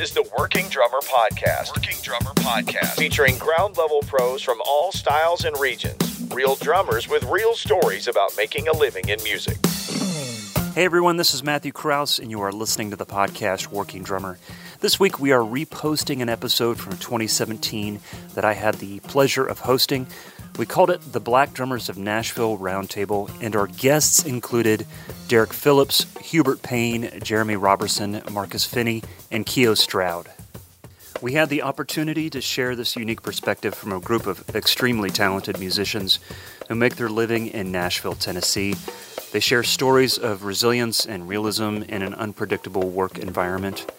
is the Working Drummer Podcast. Working Drummer Podcast. Featuring ground level pros from all styles and regions. Real drummers with real stories about making a living in music. Hey everyone, this is Matthew Kraus, and you are listening to the podcast Working Drummer. This week we are reposting an episode from 2017 that I had the pleasure of hosting. We called it the Black Drummers of Nashville Roundtable, and our guests included Derek Phillips, Hubert Payne, Jeremy Robertson, Marcus Finney, and Keo Stroud. We had the opportunity to share this unique perspective from a group of extremely talented musicians who make their living in Nashville, Tennessee. They share stories of resilience and realism in an unpredictable work environment.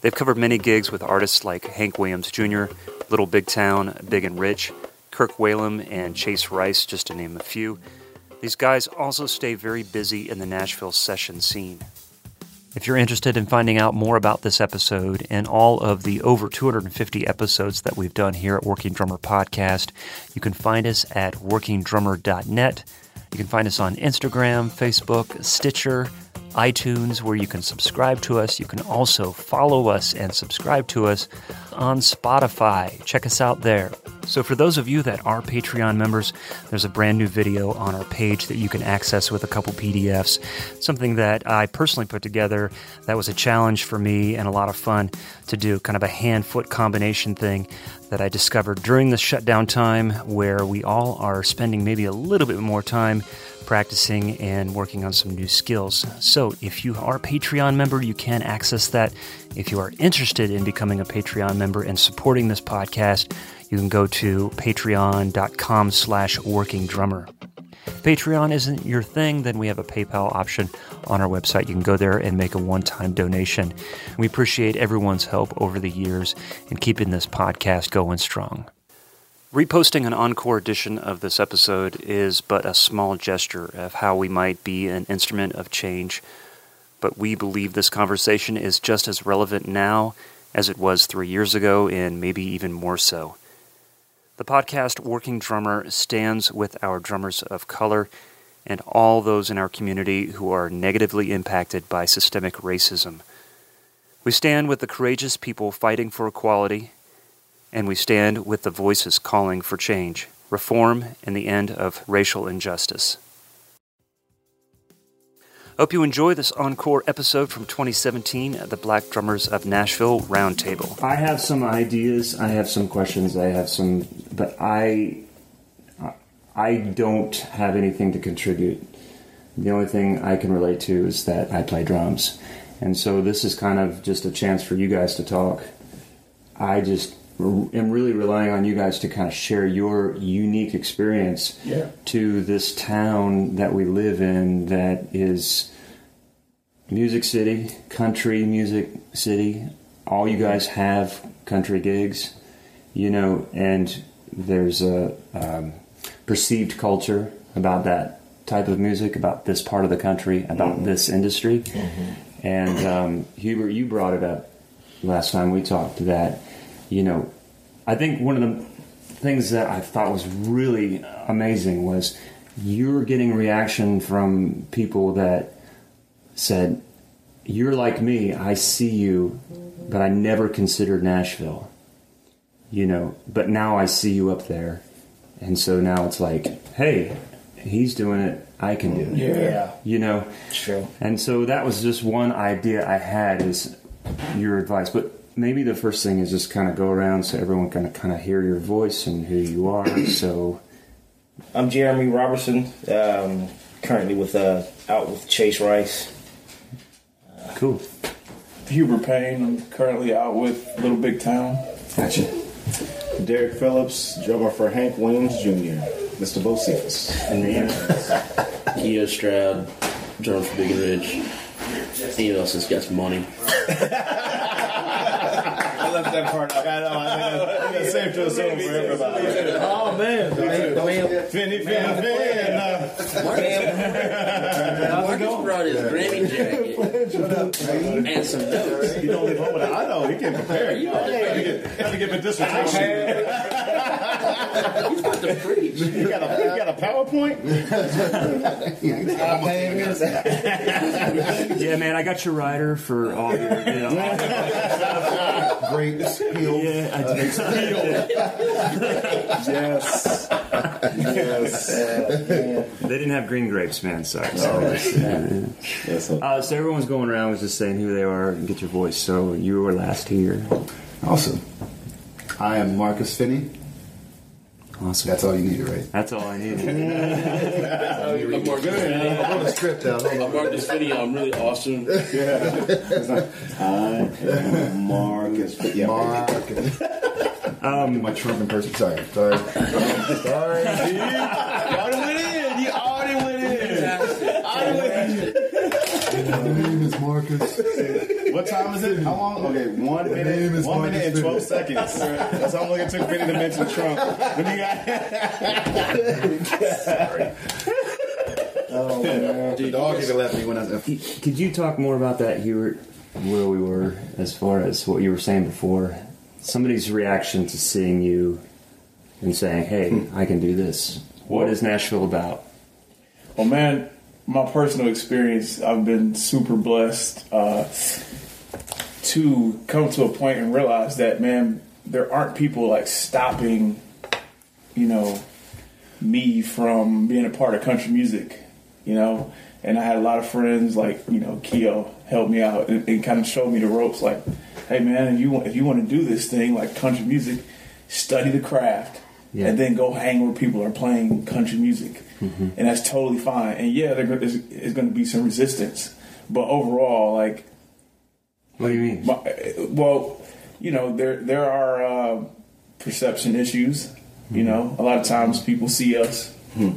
They've covered many gigs with artists like Hank Williams Jr., Little Big Town, Big and Rich, Kirk Whalum, and Chase Rice, just to name a few. These guys also stay very busy in the Nashville session scene. If you're interested in finding out more about this episode and all of the over 250 episodes that we've done here at Working Drummer Podcast, you can find us at workingdrummer.net. You can find us on Instagram, Facebook, Stitcher, iTunes, where you can subscribe to us. You can also follow us and subscribe to us on Spotify. Check us out there. So, for those of you that are Patreon members, there's a brand new video on our page that you can access with a couple PDFs. Something that I personally put together that was a challenge for me and a lot of fun to do, kind of a hand foot combination thing that I discovered during the shutdown time where we all are spending maybe a little bit more time practicing and working on some new skills. So, if you are a Patreon member, you can access that. If you are interested in becoming a Patreon member and supporting this podcast, you can go to patreon.com slash working drummer. Patreon isn't your thing, then we have a PayPal option on our website. You can go there and make a one time donation. We appreciate everyone's help over the years in keeping this podcast going strong. Reposting an encore edition of this episode is but a small gesture of how we might be an instrument of change, but we believe this conversation is just as relevant now as it was three years ago, and maybe even more so. The podcast Working Drummer stands with our drummers of color and all those in our community who are negatively impacted by systemic racism. We stand with the courageous people fighting for equality and we stand with the voices calling for change, reform, and the end of racial injustice. Hope you enjoy this encore episode from 2017 at the Black Drummers of Nashville Roundtable. I have some ideas, I have some questions, I have some, but I, I don't have anything to contribute. The only thing I can relate to is that I play drums, and so this is kind of just a chance for you guys to talk. I just am really relying on you guys to kind of share your unique experience yeah. to this town that we live in that is music city, country music city. All you guys have country gigs, you know, and there's a um, perceived culture about that type of music, about this part of the country, about mm-hmm. this industry. Mm-hmm. And um, Hubert, you brought it up last time we talked that you know, I think one of the things that I thought was really amazing was you're getting reaction from people that said, You're like me, I see you, but I never considered Nashville. You know, but now I see you up there. And so now it's like, hey, he's doing it, I can do it. Yeah. You know? True. And so that was just one idea I had is your advice. But maybe the first thing is just kind of go around so everyone can kind of hear your voice and who you are. So, I'm Jeremy Robertson. Um, currently with uh, out with Chase Rice. Uh, cool. Hubert Payne. I'm currently out with Little Big Town. Gotcha. Derek Phillips, drummer for Hank Williams Jr., Mr. Bocephus. And the Keo Stroud, drummer for Big and Rich. He else has got some money. left that part out. I know. I think that's, safe to assume for everybody. Oh man, Finney, Finney, Finney. Marcus brought his Grammy jacket and some notes. You don't leave home with that. I know. He came prepared. You had to get, to give a dissertation. He's got to preach. You got a, you got a PowerPoint? yeah, man, I got your rider for all your. You know, grapes peeled. Yeah, I did. Yes. yes. They didn't have green grapes, man. Sorry. Yes. Uh, so everyone's going around was just saying who they are and get your voice. So you were last here. Awesome. I am Marcus Finney. Awesome. That's all you needed, right? That's all I needed. I'm Marcus Finney. I wrote a script down. Hold I'm on. Marcus Finney. I'm really awesome. I am Marcus. Yeah, Marcus. Um, my Trump impersonation. Sorry. Sorry. Sorry. already went in. You already went in. Already went in. My name is Marcus. What time is it? How long? Okay, one name minute. is One Marcus minute and twelve seconds. That's how long it took Vinny to mention Trump. When you got Sorry. Oh, man. The dog even left me when I was. Could you talk more about that here, where we were, as far as what you were saying before? Somebody's reaction to seeing you and saying, "Hey, I can do this." What is Nashville about? Well, man, my personal experience, I've been super blessed uh, to come to a point and realize that, man, there aren't people like stopping, you know, me from being a part of country music, you know. And I had a lot of friends like, you know, Keo helped me out and, and kind of showed me the ropes. Like, hey, man, if you want, if you want to do this thing like country music, study the craft Yeah. and then go hang where people are playing country music, mm-hmm. and that's totally fine. And yeah, there is, is going to be some resistance, but overall, like, What do you mean? Eh, well, you know, there there are uh, perception issues. You know, mm-hmm. a lot of times people see us. Hmm.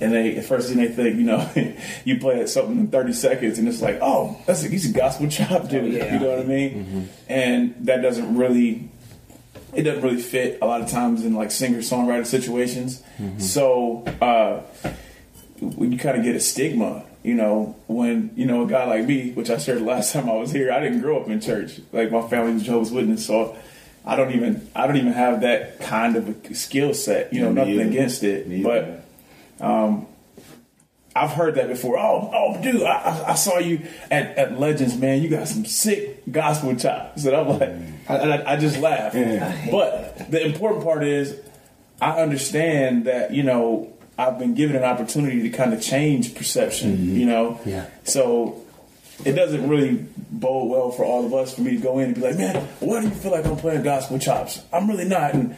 And they, the first thing they think, you know, you play at something in 30 seconds, and it's like, oh, that's a, he's a gospel chop dude. Oh, you know what I mean? Mm-hmm. And that doesn't really it doesn't really fit a lot of times in like singer songwriter situations. Mm-hmm. So uh, you kind of get a stigma, you know, when you know a guy like me, which I shared the last time I was here, I didn't grow up in church. Like my family was Jehovah's Witness, so I don't even I don't even have that kind of a skill set. You know, nothing either. against it, Me but. either. Um, I've heard that before. Oh, oh, dude, I, I- I saw you at, at Legends, man. You got some sick gospel chops. And I'm like, mm. I, I, I just laugh. But the important part is, I understand that you know I've been given an opportunity to kind of change perception. Mm-hmm. You know, Yeah. So it doesn't really bode well for all of us for me to go in and be like, man, why do you feel like I'm playing gospel chops? I'm really not. And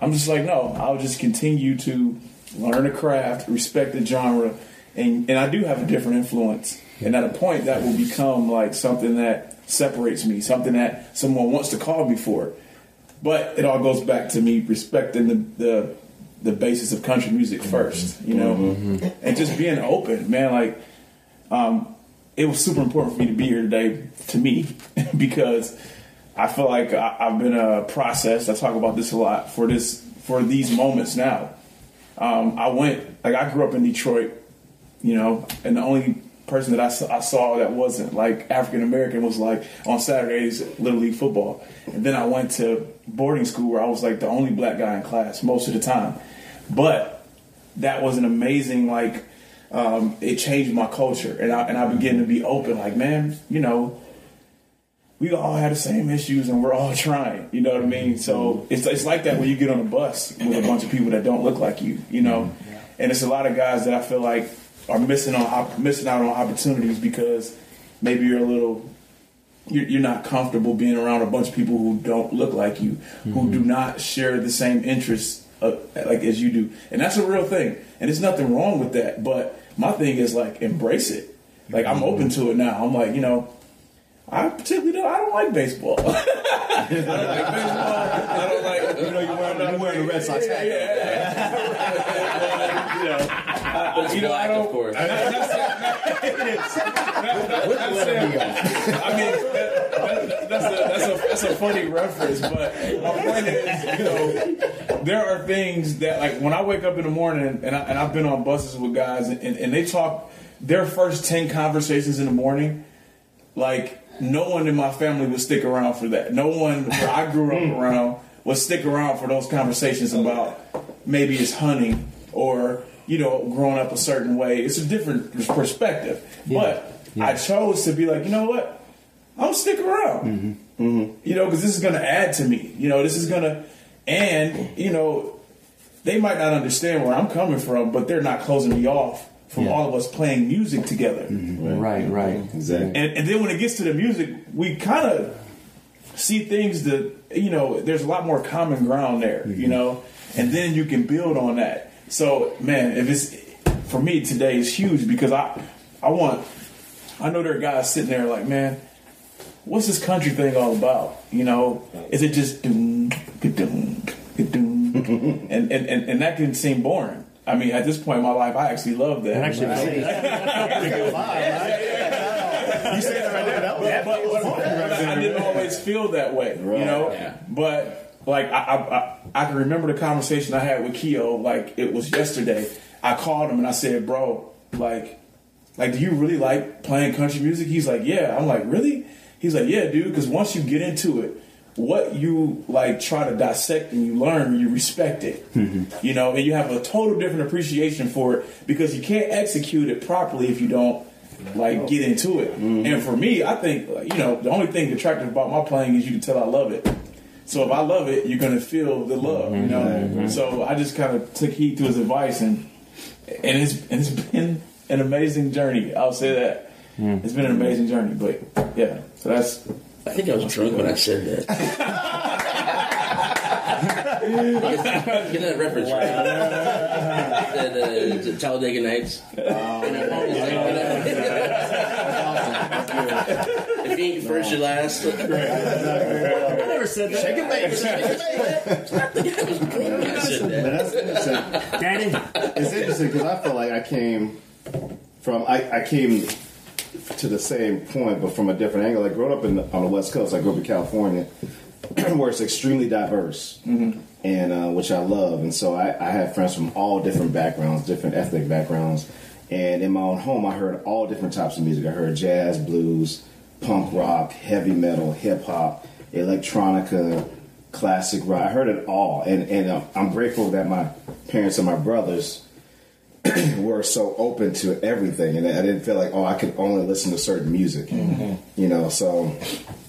I'm just like, no, I'll just continue to learn the craft, respect the genre, and, and I do have a different influence. And at a point, that will become like something that separates me, something that someone wants to call me for. But it all goes back to me respecting the the, the basis of country music first, you know, and just being open, man. Like, um, it was super important for me to be here today, to me, because I feel like I, I've been a process. I talk about this a lot for this for these moments now. Um, I went like I grew up in Detroit, you know, and the only person that I saw, I saw that wasn't like African American was like on Saturdays Little League football, and then I went to boarding school where I was like the only black guy in class most of the time, but that was an amazing like um, it changed my culture, and I and I began to be open. Like, man, you know, we all have the same issues, and we're all trying. You know what I mean? So it's it's like that when you get on a bus with a bunch of people that don't look like you. You know, and it's a lot of guys that I feel like are missing on missing out on opportunities because maybe you're a little. You're you're not comfortable being around a bunch of people who don't look like you, who do not share the same interests uh, like as you do, and that's a real thing. And there's nothing wrong with that. But my thing is like embrace it. Like I'm open to it now. I'm like you know, I particularly don't. I don't like baseball. I don't like baseball. I don't like. You know, you're wearing, you're wearing the Red Sox hat. Yeah, yeah. you know, I, uh, you know, I don't. of course. I mean, that, that, that's, a, that's, a, that's a funny reference, but my point is, you know, there are things that, like, when I wake up in the morning, and, I, and I've been on buses with guys, and, and they talk their first 10 conversations in the morning, like, no one in my family would stick around for that. No one where I grew up hmm. around would stick around for those conversations about maybe it's hunting or, you know, growing up a certain way. It's a different perspective. But I chose to be like, you know what? I'm gonna stick around. Mm-hmm. Mm-hmm. You know, because this is gonna add to me. You know, this is gonna, and you know, they might not understand where I'm coming from, but they're not closing me off from Yeah. all of us playing music together. Mm-hmm. Right, right. Mm-hmm. Exactly. And, and then when it gets to the music, we kind of see things that you know. There's a lot more common ground there, you mm-hmm. know, and then you can build on that. So, man, if it's for me today, it's huge because I, I want. I know there are guys sitting there like, man, what's this country thing all about? You know, is it just doom, doom, doom, and, and and and that can seem boring. I mean, at this point in my life, I actually love that. And actually, You said that right there. That was, but, but, but I didn't always feel that way, you know. Yeah. But like I, I, I, I can remember the conversation I had with Keo, like it was yesterday. I called him and I said, "Bro, like, like, do you really like playing country music?" He's like, "Yeah." I'm like, "Really?" He's like, "Yeah, dude." Because once you get into it, what you like try to dissect and you learn, you respect it, mm-hmm. you know, and you have a total different appreciation for it because you can't execute it properly if you don't like get into it. Mm-hmm. And for me, I think you know the only thing attractive about my playing is you can tell I love it. So if I love it, you're gonna feel the love, you know. Mm-hmm. So I just kind of took heed to his advice, and and it's and it's been an amazing journey. I'll say that it's been an amazing journey. But yeah, so that's I think I was drunk when I said that. Get that reference right. the, the, the Talladega Nights. Oh, oh, if you ain't first, you last. I never said that. Shake it, baby. Shake it, baby. I was drunk when I said that. that's interesting. Danny. It's interesting because I feel like I came from I, I came to the same point, but from a different angle. Like growing up in on the West Coast, I grew up in California, where it's extremely diverse, and uh, which I love. And so I, I have friends from all different backgrounds, different ethnic backgrounds. And in my own home, I heard all different types of music. I heard jazz, blues, punk rock, heavy metal, hip hop, electronica, classic rock. I heard it all, and and uh, I'm grateful that my parents and my brothers were so open to everything, and I didn't feel like oh I could only listen to certain music, mm-hmm. you know. So,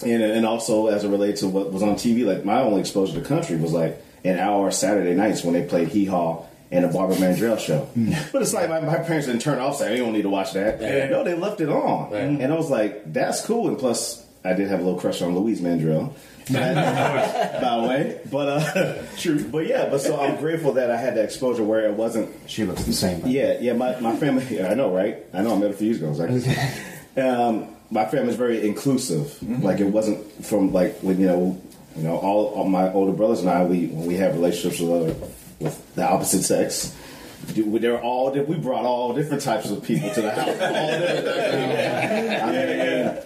and and also as it relates to what was on TV, like my only exposure to country was like an hour Saturday nights when they played Hee Haw and the Barbara Mandrell show. Mm. But it's like my, my parents didn't turn off, saying you don't need to watch that. No, they left it on, Right. and I was like, that's cool. And plus, I did have a little crush on Louise Mandrell. by the way. But uh, true. But yeah, but so I'm grateful that I had that exposure where it wasn't. She looks the same. Yeah, yeah. My, my family. Yeah, I know, right? I know. I met her a few years ago. I was like, um, my family's very inclusive. Like it wasn't from like when you know, you know, all, all my older brothers and I. We when we have relationships with other with the opposite sex. They're all di- we brought all different types of people to the house. All different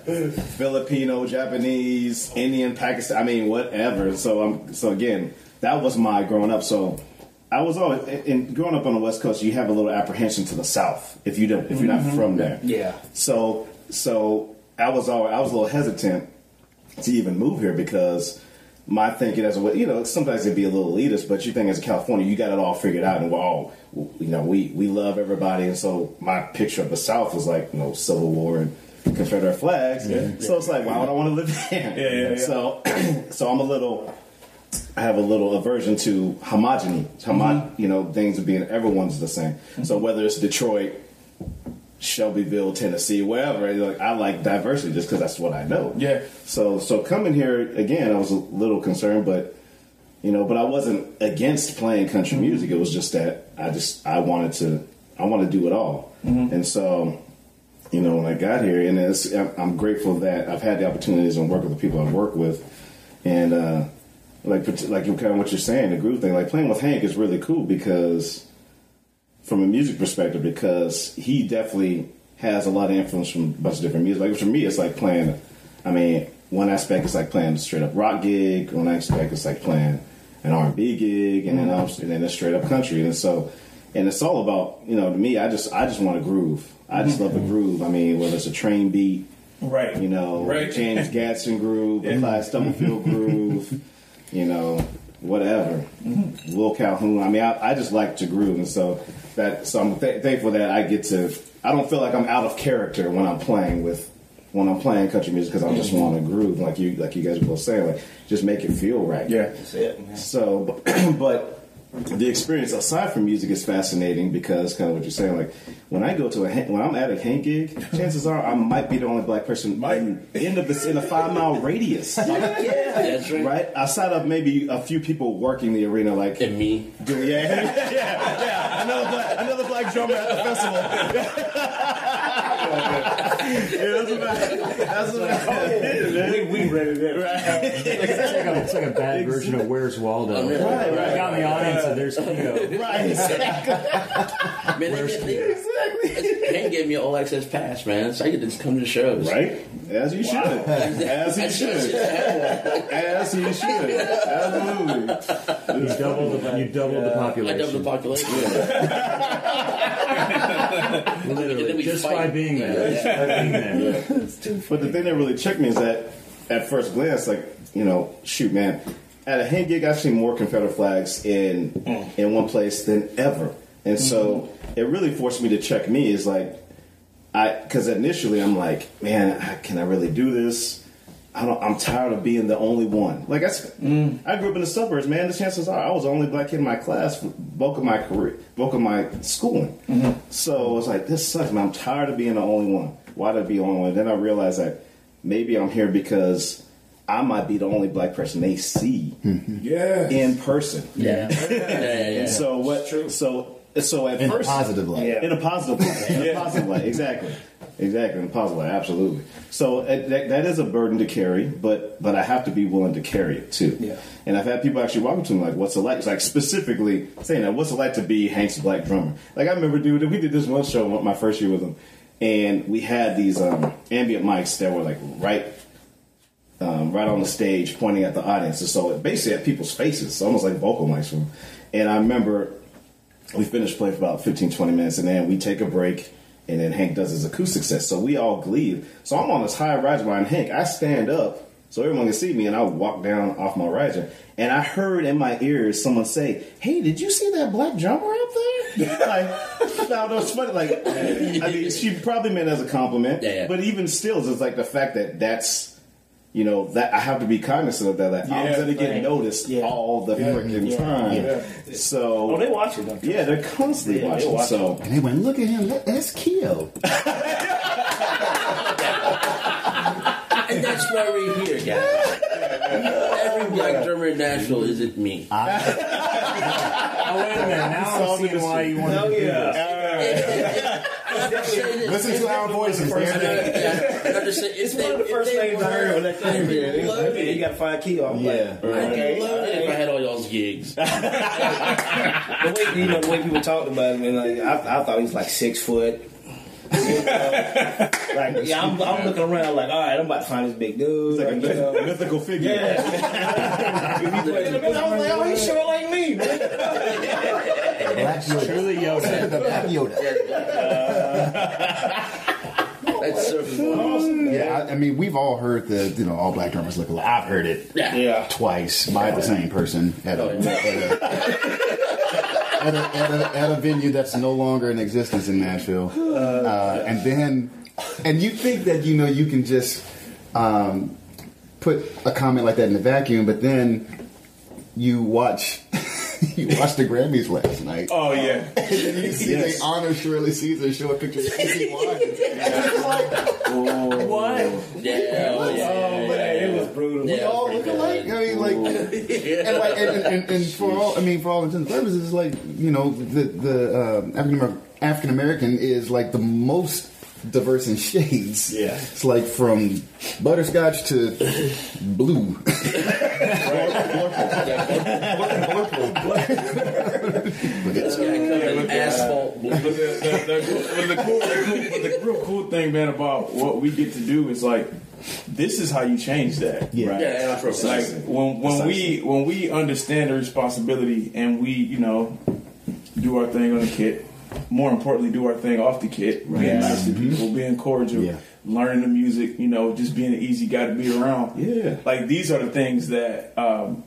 I mean, Filipino, Japanese, Indian, Pakistan. I mean, whatever. So I'm so again, that was my growing up. So I was always in growing up on the West Coast. You have a little apprehension to the South if you don't if you're not mm-hmm. from there. Yeah. So so I was always I was a little hesitant to even move here because my thinking as a way you know sometimes it'd be a little elitist, but you think as a California you got it all figured out and we're all you know we we love everybody and so my picture of the South was like you know Civil War and Confederate flags. So it's like why would I want to live there? Yeah, yeah, yeah. So so I'm a little. I have a little aversion to homogeny, homo- mm-hmm. you know, things being everyone's the same. Mm-hmm. So whether it's Detroit, Shelbyville, Tennessee, wherever. Like, I like diversity just because that's what I know. Yeah. So so coming here again, I was a little concerned, but you know, but I wasn't against playing country music. It was just that I just I wanted to I want to do it all, and so you know when I got here, and it's, I'm grateful that I've had the opportunities and work with the people I've worked with, and uh, like like kind of what you're saying, the groove thing, like playing with Hank is really cool because from a music perspective because he definitely has a lot of influence from a bunch of different music. Like for me, it's like playing. I mean, one aspect is like playing a straight up rock gig. One aspect is like playing an R and B gig, and then mm-hmm. also, and then a straight up country. And so, and it's all about you know to me. I just I just want to groove. I just love the mm-hmm. groove. I mean, whether it's a train beat, right. you know, Right. James Gadson groove, a Clyde Stubblefield groove, you know, whatever. Will Calhoun. I mean, I, I just like to groove, and so that so I'm th- thankful that I get to. I don't feel like I'm out of character when I'm playing with when I'm playing country music because I just mm-hmm. want to groove, like you like you guys were both saying, like just make it feel right. Yeah. That's it. man. So, but the experience aside from music is fascinating because kind of what you're saying. Like when I go to a when I'm at a Hank gig, chances are I might be the only black person in, in the in a five mile radius. That's right. Right outside of maybe a few people working the arena, like And me. do yeah, yeah, yeah. Another black, another black drummer at the festival. yeah, that's about, that's about, We, we ready that. It's like a, it's like a bad version of Where's Waldo. Right, right. Look out in the audience and there's Keo. right, Man, they, they, they, Hank gave me an all access pass, man. So I get to come to the shows. right. As you should, as I you should should. have one. As you should. Absolutely. You doubled the, you doubled the I population. doubled the population. Literally, just fight. by being there. Just by being there. But the thing that really checked me is that at first glance, like, you know, shoot, man, at a Hank gig, I've seen more Confederate flags in mm. in one place than ever. And so mm-hmm. it really forced me to check me is like, I, because initially I'm like, man, can I really do this? I don't, I'm tired of being the only one. Like I, mm. I grew up in the suburbs, man. The chances are I was the only black kid in my class for bulk of my career, bulk of my schooling. Mm-hmm. So I was like, this sucks, man. I'm tired of being the only one. Why I be the only one? Then I realized that maybe I'm here because I might be the only black person they see Yeah. in person. Yeah. Yeah, yeah, yeah. And so what? So so at In a first, positive light. Yeah. in a positive way. In a positive way, exactly, exactly, in a positive way, absolutely. So uh, that, that is a burden to carry, but but I have to be willing to carry it too. Yeah. And I've had people actually walk up to me like, "What's it like?" It's like specifically saying that, "What's it like to be Hank's black drummer?" Like I remember, dude, we did this one show my first year with him, and we had these um, ambient mics that were like right um, right on the stage pointing at the audience. And so it basically at people's faces, almost like vocal mics. From, and I remember we finished playing for about 15, 20 minutes, and then we take a break, and then Hank does his acoustic set. So we all leave. So I'm on this high riser behind Hank. I stand up so everyone can see me, and I walk down off my riser. And I heard in my ears someone say, "Hey, did you see that black drummer up there?" like, no, no, it's funny. Like, I mean, she probably meant as a compliment, Yeah, yeah. but even still, it's like the fact that that's you know that I have to be cognizant of that. That I'm going to get right. noticed Yeah. all the freaking Yeah. time. Yeah. So Oh, they watch it. Yeah, they're constantly Yeah, they watching. watch So And they went, look at him. that- That's Keo. And that's here, guys. Every black drummer in Nashville isn't me. Oh, wait a minute. Now I'm seeing this why you want to do this. I have to say this. Listen to our voices. Man. have to say, It's one of the first things I heard when that came I here. would love Like, man, you got to find Keo. I'm Yeah. like, I okay. would love it if I had all y'all's gigs. the way you know the way people talked about him, and like I, I thought he was like six foot. You know, like yeah, I'm, I'm looking around like, all right, I'm about to find this big dude. it's like a like, you know. mythical figure. Yeah. If he plays the bass, I was like, oh, he's short like me. Man. Black Yoda. Truly Yoda. the Black Yoda. That's so cool. Yeah, I, I mean, we've all heard the you know all black drummers look alike. I've heard it Yeah. Yeah. twice by the same person at a, oh, yeah. at, a, at, a, at, a, at a venue that's no longer in existence in Nashville. Uh, and then, and you think that you know you can just um, put a comment like that in the vacuum, but then you watch. You watched the Grammys last night. Oh yeah. And then you see Yes. they honor Shirley Caesar show a picture of Stevie Wonder. It's like, What? Yeah. Oh, yeah. And like, and, and, and, and for all, I mean, for all intents and purposes, it's like you know, the the uh, African African American is like the most diverse in shades. Yeah. it's like from butterscotch to blue. This guy covered in asphalt. But the, the, the, the cool, the cool, the real cool thing, man, about what we get to do is like, this is how you change that. Yeah. Right. Yeah, that's It's like Precisely. when when we when we understand the responsibility and we you know do our thing on the kit. More importantly, do our thing off the kit. Being nice to people, being cordial, Yeah. learning the music. You know, just being an easy guy to be around. Yeah. like these are the things that um,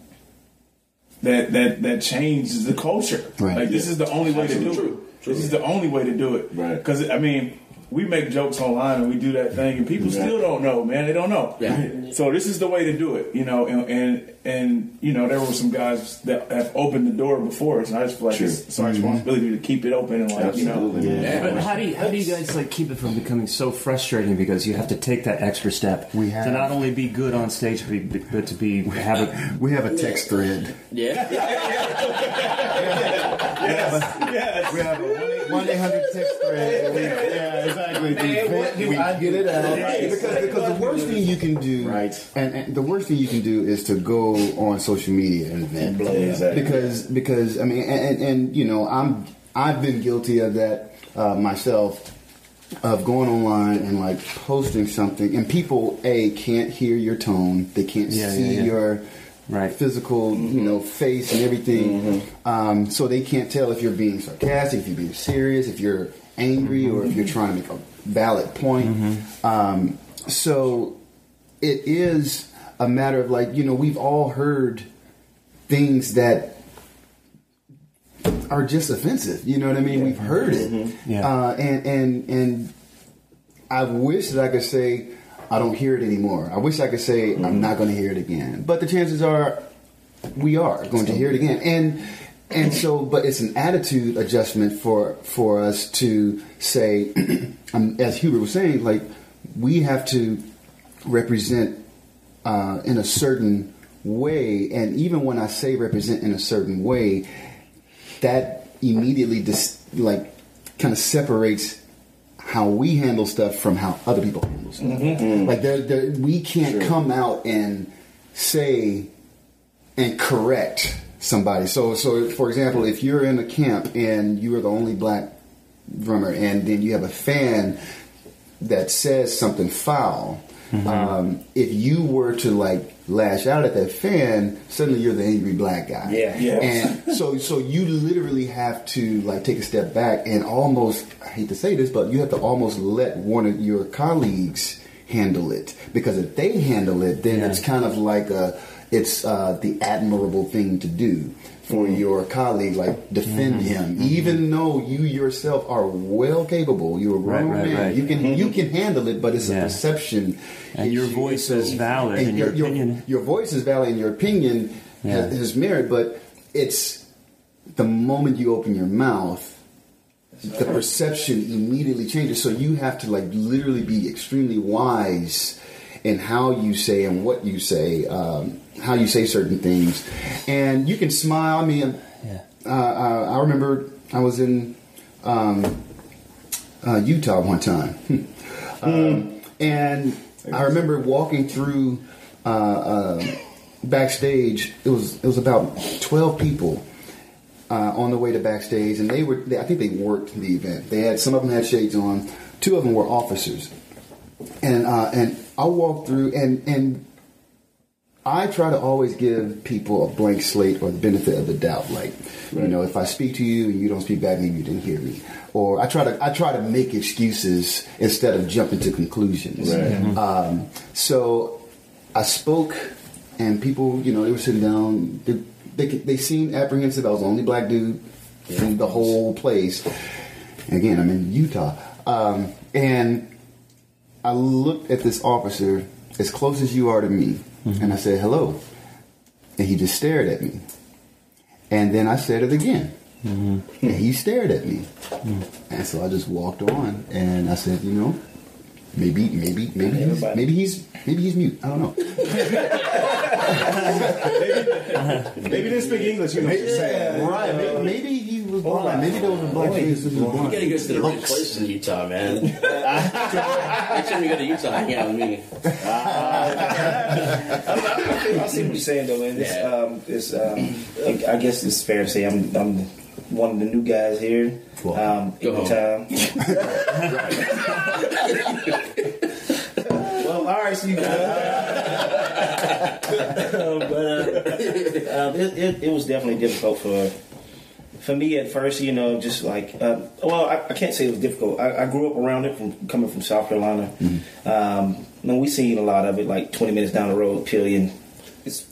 that that that changes the culture. Right. Like this is the only way to do Absolutely it. true. This is the only way to do it. Right. Because I mean, we make jokes online and we do that thing, and people still don't know, man. They don't know. Yeah. So this is the way to do it, you know. And and, and you know, there were some guys that have opened the door before us, and I just feel like it's, it's our responsibility to keep it open and like you know. Absolutely. Yeah. But how do you how do you guys like keep it from becoming so frustrating because you have to take that extra step We have. to not only be good on stage but, be, but to be have a We have a text thread. Yeah. We have a one eight hundred text thread. We- yeah, exactly. We, Man, what do we I get it out. Right. Because, because the worst thing you can do, Right. And, and the worst thing you can do is to go on social media and vent. Exactly. Because because I mean, and, and, and you know, I'm I've been guilty of that uh, myself. Of going online and like posting something, and people a can't hear your tone, they can't Yeah, see yeah, yeah. your Right. physical, you know, face and everything. Um, so they can't tell if you're being sarcastic, if you're being serious, if you're angry, or if you're trying to make a valid point. Um, so it is a matter of like, you know, we've all heard things that are just offensive. You know what I mean? We've heard it, Yeah. uh, and and and I wish that I could say I don't hear it anymore. I wish I could say I'm not going to hear it again. But the chances are we are going to hear it again. And and so, but it's an attitude adjustment for for us to say, um, as Hubert was saying, like we have to represent uh, in a certain way. And even when I say represent in a certain way, that immediately dis- like kind of separates how we handle stuff from how other people handle stuff. Mm-hmm. Mm. Like there, there, we can't come out and say and correct somebody. So, so for example, if you're in a camp and you are the only black drummer, and then you have a fan that says something foul, mm-hmm. um, if you were to like lash out at that fan, suddenly you're the angry black guy. Yeah. Yeah. And so, so you literally have to like take a step back and almost, I hate to say this, but you have to almost let one of your colleagues handle it because if they handle it, then it's kind of like a, it's uh, the admirable thing to do for mm-hmm. your colleague, like defend mm-hmm. him, mm-hmm. even though you yourself are well capable. You're a Right, grown right, man. right. You can you can handle it, but it's Yeah. a perception. And your voice is valid and your opinion- your voice is valid and your opinion Yeah. has, has merit, but it's the moment you open your mouth, the perception immediately changes. So you have to like literally be extremely wise in how you say and what you say, um, how you say certain things, and you can smile. I mean, Yeah. uh, uh, I remember I was in um, uh, Utah one time, um, and I remember walking through uh, uh, backstage. It was it was about twelve people uh, on the way to backstage, and they were they, I think they worked the event. They had some of them had shades on, two of them were officers, and uh, and I walk through and and I try to always give people a blank slate or the benefit of the doubt. Like, you know, if I speak to you and you don't speak back, maybe you didn't hear me. Or I try to I try to make excuses instead of jumping to conclusions. Um, so I spoke, and people, you know, they were sitting down. They they, they seemed apprehensive. I was the only black dude in the whole place. Again, I'm in Utah, um, and I looked at this officer as close as you are to me, mm-hmm. and I said hello, and he just stared at me, and then I said it again, mm-hmm. and he stared at me, mm-hmm. and so I just walked on, and I said, you know, maybe, maybe, maybe, he's, maybe he's, maybe he's mute. I don't know. Maybe they speak English. You know what you're. Right? Maybe, maybe he was blind. Maybe there was a black face that was You blind. gotta go to the right place in Utah, man. Next time you go to Utah, hang out with me. I see what you're saying though, man. It's, Yeah. um, it's, um, I guess it's fair to say I'm, I'm one of the new guys here. Um, Go in the well, all right, so you guys. Um, but uh, um, it, it, it was definitely difficult for for me at first. You know, just like uh, well, I, I can't say it was difficult. I, I grew up around it from coming from South Carolina. Um, and we seen a lot of it, like 20 minutes down the road, Pelion. It's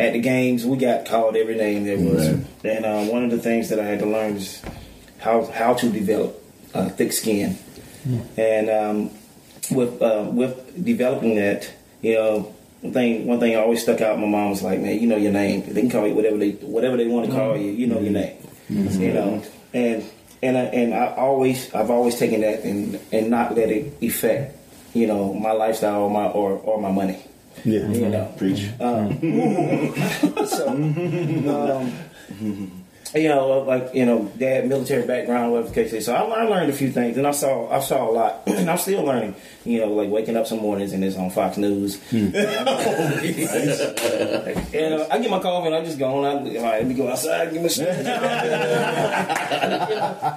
at the games, we got called every name there was. And uh, one of the things that I had to learn is how how to develop uh, thick skin. and um, with uh, with developing that, you know, one thing one thing always stuck out. My mom was like, "Man, you know your name. They can call you whatever they whatever they want to call you. You know your mm-hmm. name. Mm-hmm. You know." And and I, and I always I've always taken that and and not let it affect you know my lifestyle or my or or my money. Yeah. You know. Mm-hmm. Preach. Uh, so, um, you know, like you know, dad military background, whatever the case is. So I, I learned a few things, and I saw I saw a lot, and I'm still learning. You know, like waking up some mornings and it's on Fox News. and uh, I get my coffee and I just go on. I, all right, let me go outside, give me some.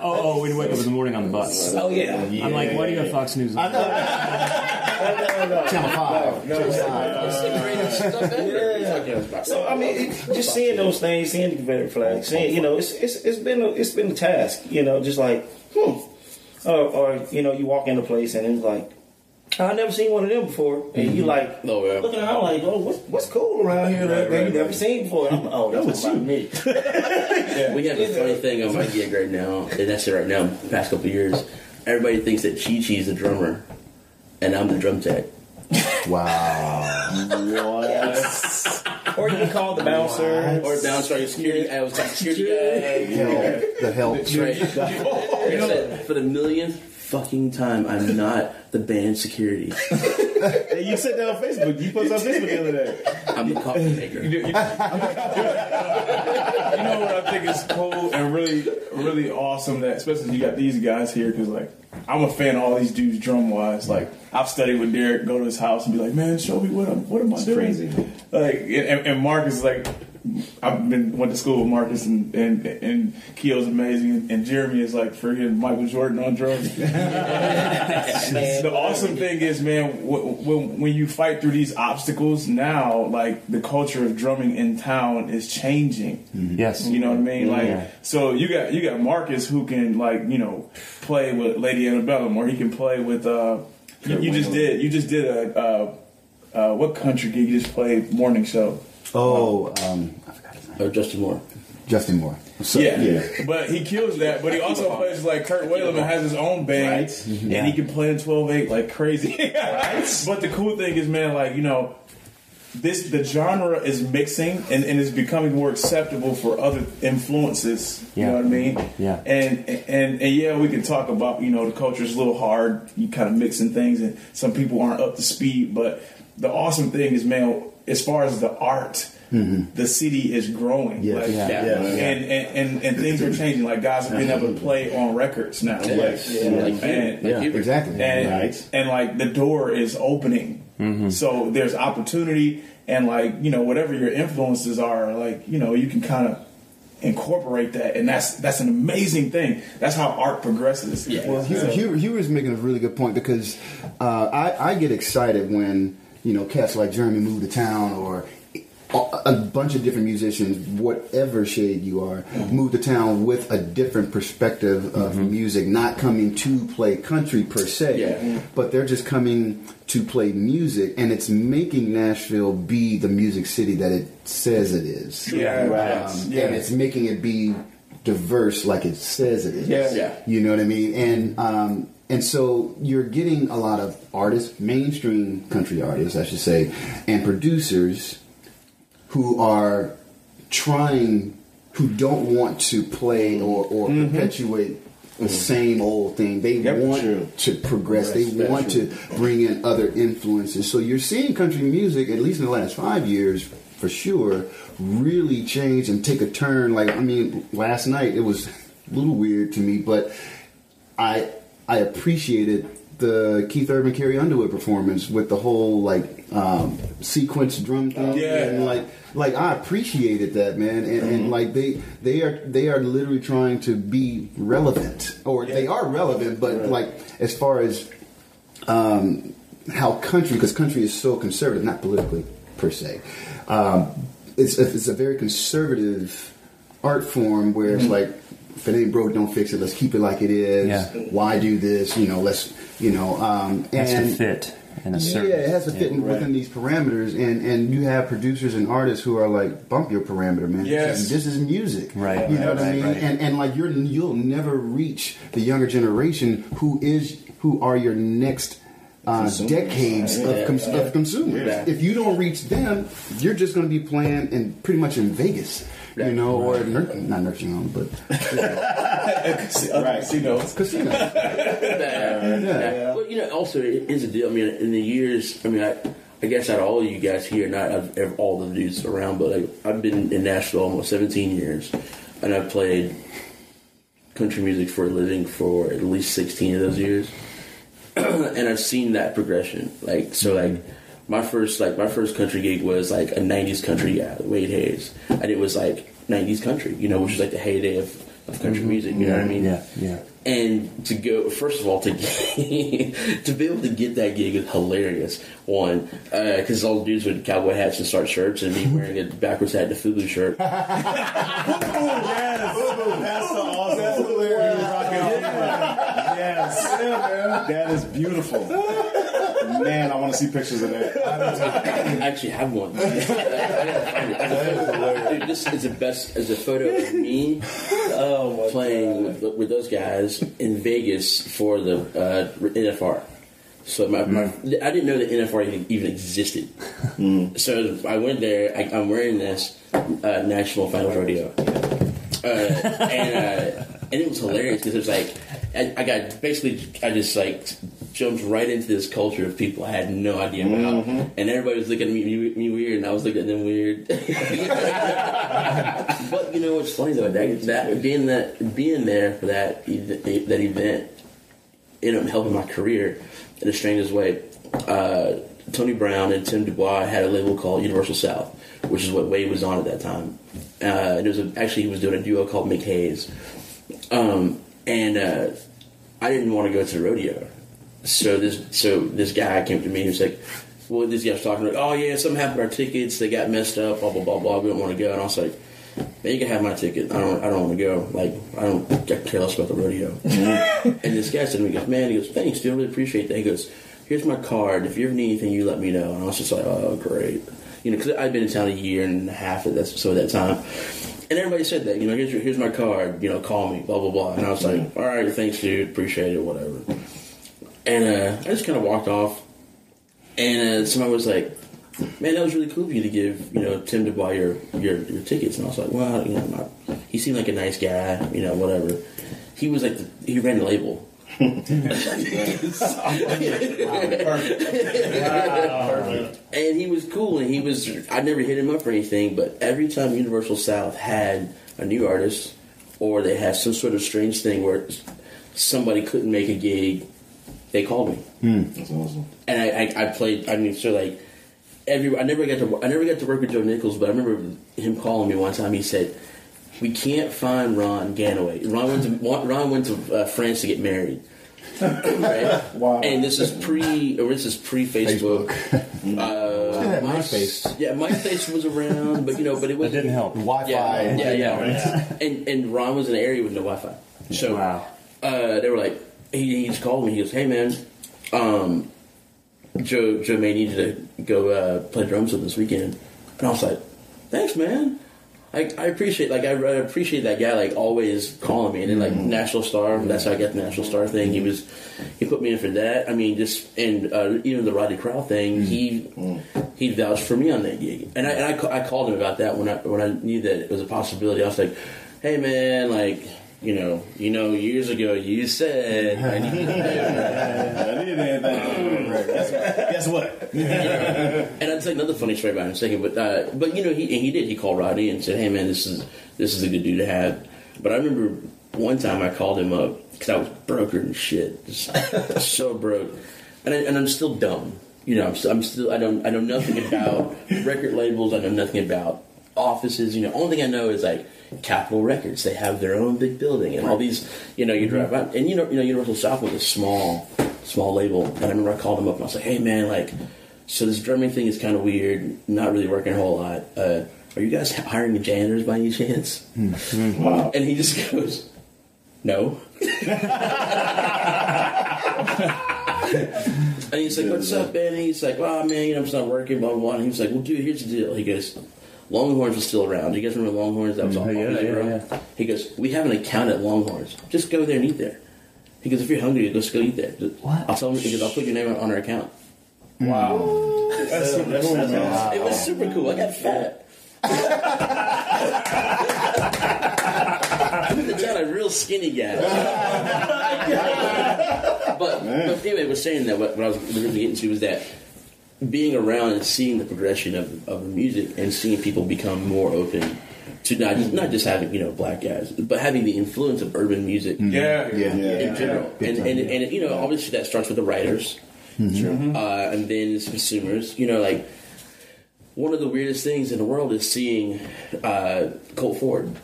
Oh, oh, when you wake up in the morning on the bus. oh yeah. I'm like, why do you have Fox News? on? Channel Five. Channel Five. So I mean, it, just seeing those things, seeing the Confederate flag, seeing you know, it's it's it's been a, it's been a task, you know, just like hmm, or, or you know, you walk into a place and it's like. I never seen one of them before, and you like Oh, yeah. looking around like, oh, what's, what's cool around here that, that you never seen before? I'm, oh, that's about me. yeah. We have a funny thing on my gig right now, and that's it right now. The past couple of years, everybody thinks that Chi Chi's the drummer, and I'm the drum tech. Wow. what? or you can call the bouncer. Or bouncer, or security. I was like security guy. Help. The help. Right. Like I said, for the millionth fucking time, I'm not the band security. Hey, you said that on Facebook. You posted on Facebook the other day. I'm the coffee maker. You know, you- you know what I think is cool and really, really awesome that, especially you got these guys here, because like I'm a fan of all these dudes drum wise. Like I've studied with Derek, go to his house and be like, man, show me what I'm, what am I doing? crazy. Like, and, and Marcus is like. I've been went to school with Marcus and and, and Keo's amazing and Jeremy is like freaking Michael Jordan on drums. the awesome thing is, man, wh- when when you fight through these obstacles now, like the culture of drumming in town is changing. Yes. You know what I mean? Like, Yeah. so you got you got Marcus who can like you know play with Lady Antebellum, or he can play with. uh You, you just did you just did a uh, uh, what country gig you just played morning show? Oh, um, I forgot his name. Or Justin Moore. Justin Moore. So, yeah. yeah. but he kills that. But he also plays like Kirk Whalum and has his own band, Right. and he can play in twelve eight like crazy. But the cool thing is, man, like you know, this the genre is mixing and, and is becoming more acceptable for other influences. You know what I mean? Yeah. And and and yeah, we can talk about you know the culture's a little hard. You kind of mixing things, and some people aren't up to speed. But the awesome thing is, man, as far as the art. The city is growing, Yes. like, Yeah. Yeah. and, and, and, and things are changing. Like guys are being able to play on records now, like, Like you. and, Like you. Exactly. and Right. and like the door is opening. Mm-hmm. So there's opportunity, and like you know whatever your influences are, like you know you can kind of incorporate that, and that's that's an amazing thing. That's how art progresses. Yeah. Well, Hugh, Hugh, Hugh was making a really good point because uh, I, I get excited when you know cats like Jeremy move to town or a, bunch of different musicians, whatever shade you are, move to town with a different perspective of music, not coming to play country per se, Yeah. but they're just coming to play music, and it's making Nashville be the music city that it says it is. Yeah, right. Um, Yeah. And it's making it be diverse like it says it is. Yeah. Yeah. You know what I mean? And um, and so you're getting a lot of artists, mainstream country artists, I should say, and producers who are trying, who don't want to play or, or mm-hmm. perpetuate the mm-hmm. same old thing. They Yep, want true. to progress. They want true. to bring in other influences. So you're seeing country music, at least in the last five years, for sure, really change and take a turn. Like I mean, last night it was a little weird to me, but I I appreciated the Keith Urban Carrie Underwood performance with the whole like um, sequence drum thing. Yeah. and like like I appreciated that man, and, and like they they are they are literally trying to be relevant, or they are relevant, but like as far as um, how country, because country is so conservative, not politically per se. Um, it's it's a very conservative art form where it's like, if it ain't broke, don't fix it. Let's keep it like it is. Yeah. Why do this? You know, let's you know. Um, It has and to fit in a certain. yeah, it has to fit in within these parameters, and and you have producers and artists who are like, bump your parameter, man. Yes. This is, music, Right, You know right, what I mean? right. And and like you're you'll never reach the younger generation who is who are your next uh, Consumers. decades of, cons- of consumers. Yeah. If you don't reach them, you're just going to be playing in pretty much in Vegas, you know, or nur- not nursing home, but you know, uh, Right. Casinos. casino. Yeah. yeah. Well, you know, also it is a deal. I mean, in the years, I mean, I, I guess out of all of you guys here, not of all the dudes around, but like, I've been in Nashville almost 17 years, and I've played country music for a living for at least 16 of those years, and I've seen that progression. Like, so like. My first like my first country gig was like a '90s country guy, Wade Hayes, and it was like '90s country, you know, which is like the heyday of, of country mm-hmm. music. You know what I mean? Yeah, yeah. And to go, first of all, to to be able to get that gig is hilarious. One, uh, because all the dudes with cowboy hats and start shirts, and me wearing a backwards hat and a FUBU shirt. That's so awesome. That's hilarious. Yes. man, That is beautiful. Man, I want to see pictures of that. I actually have one. I gotta find it. I gotta find it. Dude, this is the best. As a photo of me playing with, with those guys in Vegas for the uh, NFR. So my, my, I didn't know that NFR even, even existed. So I went there. I, I'm wearing this uh, National Finals Rodeo, uh, and uh, and it was hilarious because it was like I, I got basically I just like jumped right into this culture of people I had no idea about, and everybody was looking at me, me, me weird, and I was looking at them weird. but you know what's funny though that, that being that being there for that that event ended up helping my career in the strangest way. Uh, Tony Brown and Tim DuBois had a label called Universal South, which is what Wade was on at that time. Uh, and it was a, actually he was doing a duo called McHayes, um, and uh, I didn't want to go to the rodeo. So this so this guy came to me and he was like, "Well, this guy was talking like, oh yeah, something happened to our tickets. They got messed up. Blah blah blah blah. We don't want to go." And I was like. Man, you can have my ticket. I don't. I don't want to go. Like I don't care less about the rodeo. and this guy said to me, he goes, "Man, he goes, thanks, dude. I really appreciate that." He goes, "Here's my card. If you ever need anything, you let me know." And I was just like, "Oh, great." You know, because I'd been in town a year and a half at that so at that time, and everybody said that. You know, here's your, here's my card. You know, call me. Blah blah blah. And I was like, "All right, thanks, dude. Appreciate it. Whatever." And uh, I just kind of walked off, and uh, somebody was like, "Man, that was really cool of you to give you know Tim DuBois your your, your tickets." And I was like, "Well, you know, not, he seemed like a nice guy. You know, whatever." He was like, the, he ran the label. And he was cool, and he was. I never hit him up or anything, but every time Universal South had a new artist, or they had some sort of strange thing where somebody couldn't make a gig, they called me, That's awesome. and I, I, I played. I mean, so like every. I never got to. I never got to work with Joe Nichols, but I remember him calling me one time. He said, "We can't find Ron Gannaway. Ron went to Ron went to uh, France to get married." right? Wow. And this is pre, or this is pre Facebook. Uh, My- MySpace. Yeah, MySpace was around, but you know, but it was didn't help. Wi-Fi. Yeah, yeah, yeah. And and Ron was in an area with no Wi-Fi, so Wow. uh, they were like, he, he just called me. He goes, "Hey man, um, Joe Joe may need you to go uh, play drums with this weekend." And I was like, "Thanks, man." I, I appreciate like I, I appreciate that guy like always calling me. And then like Nashville Star that's how I got the Nashville Star thing. He was he put me in for that. I mean just and uh, even the Rodney Crowell thing he he vouched for me on that gig. And I, and I, I called him about that when I when I knew that it was a possibility. I was like hey man like you know you know years ago you said I need to I anything. Guess, guess what? and I'd say another funny story about him in a second, but uh, but you know he and he did. He called Rodney and said, "Hey man, this is this is a good dude to have." But I remember one time I called him up because I was broker and shit, just so broke, and I, and I'm still dumb. You know, I'm, still, I'm still I don't I know nothing about record labels. I know nothing about offices. You know, only thing I know is like Capitol Records. They have their own big building and all these. You know, you drive out and you know you know Universal South was a small small label. And I remember I called him up and I was like, "Hey man, like." So this drumming thing is kind of weird, not really working a whole lot. Uh, are you guys hiring janitors by any chance? Wow. And he just goes, no. and he's like, what's up, man? And he's like, well, man, you know, I'm just not working, blah, blah, blah. And he was like, well, dude, here's the deal. He goes, Longhorns was still around. Do you guys remember Longhorns? That was mm-hmm. all yeah, yeah, around. yeah. He goes, we have an account at Longhorns. Just go there and eat there. He goes, if you're hungry, let's go eat there. What? I'll tell him because I'll put your name on, on our account. Wow. Mm. That's super That's- cool, that's man. awesome. It was super cool. I got fat. I'm in the town a real skinny guy. but, but anyway, was saying that what, what I was really getting to was that being around and seeing the progression of, of the music and seeing people become more open to not just, not just having you know black guys, but having the influence of urban music mm-hmm. Yeah. Yeah. in general. Big And, time, and, and you know, obviously that starts with the writers, mm-hmm. uh, and then it's consumers. You know, like one of the weirdest things in the world is seeing uh, Colt Ford.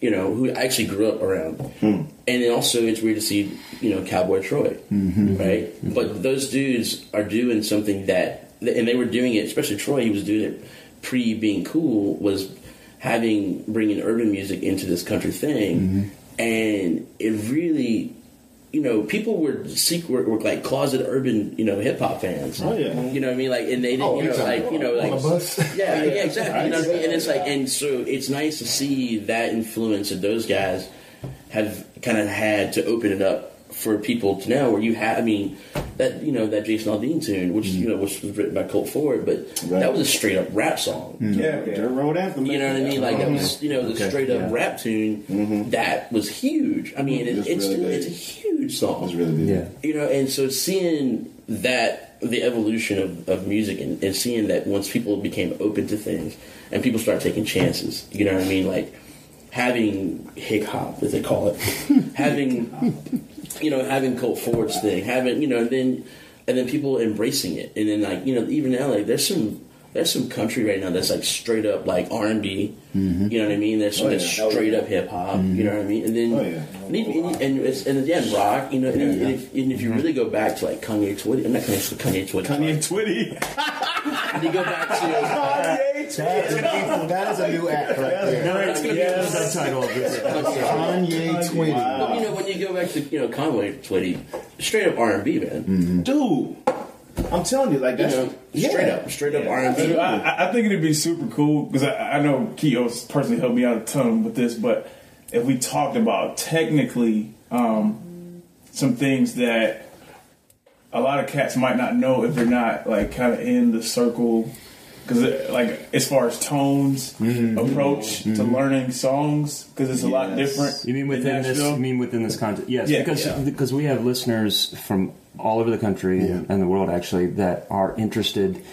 You know, who I actually grew up around, hmm. and then also it's weird to see you know Cowboy Troy, mm-hmm. right? But those dudes are doing something that, and they were doing it. Especially Troy, he was doing it pre being cool. Was having bringing urban music into this country thing, and it really, you know, people were secret were, were like closet urban, you know, hip hop fans. Oh, yeah. you know what I mean? Like, and they didn't, Oh, you know, anytime. like, you know, like, bus. yeah, yeah, exactly. You know what I mean? And it's like, and so it's nice to see that influence that those guys have kind of had to open it up for people to now where you have, I mean, that, you know, that Jason Aldean tune, which, mm. you know, which was written by Colt Ford, but Right. that was a straight up rap song. Mm. Yeah. Dirt Road Anthem. You know what I mean? Like that was, you know, the Okay, straight up yeah. rap tune mm-hmm. that was huge. I mean, it, It's it's really still, it's a huge song. It's really good. Yeah. you know, and so seeing that the evolution of, of music and, and seeing that once people became open to things and people start taking chances, you know what I mean? Like having hip hop, as they call it, having you know having Colt Ford's thing, having you know, and then and then people embracing it, and then like you know even now like there's some. There's some country right now that's like straight up like R and B. Mm-hmm. You know what I mean? There's some Oh, that's yeah. straight up hip hop. You know what I mean? And then Oh, yeah. and, even, and, it's, and again rock. You know, and, and if, and if you really go back to like Kanye Twitty, I'm not Kanye Kanye Twitty. Kanye Twitty. And you go back to That is, a, that is a new act right there. No, it's going to be the subtitle of this. Kanye Twitty. But, you know when you go back to you know Conway Twitty, straight up R and B man. Dude, I'm telling you, like You that's know, straight up, straight up R and B. I, I think it'd be super cool because I, I know Keo's personally helped me out a ton with this, but if we talked about technically um, some things that a lot of cats might not know if they're not like kind of in the circle, because like as far as tones, mm-hmm. approach to mm-hmm. learning songs, because it's a lot different. You mean within this? You mean within this context? Yes, Yeah, because yeah. because we have listeners from all over the country Yeah. and the world actually that are interested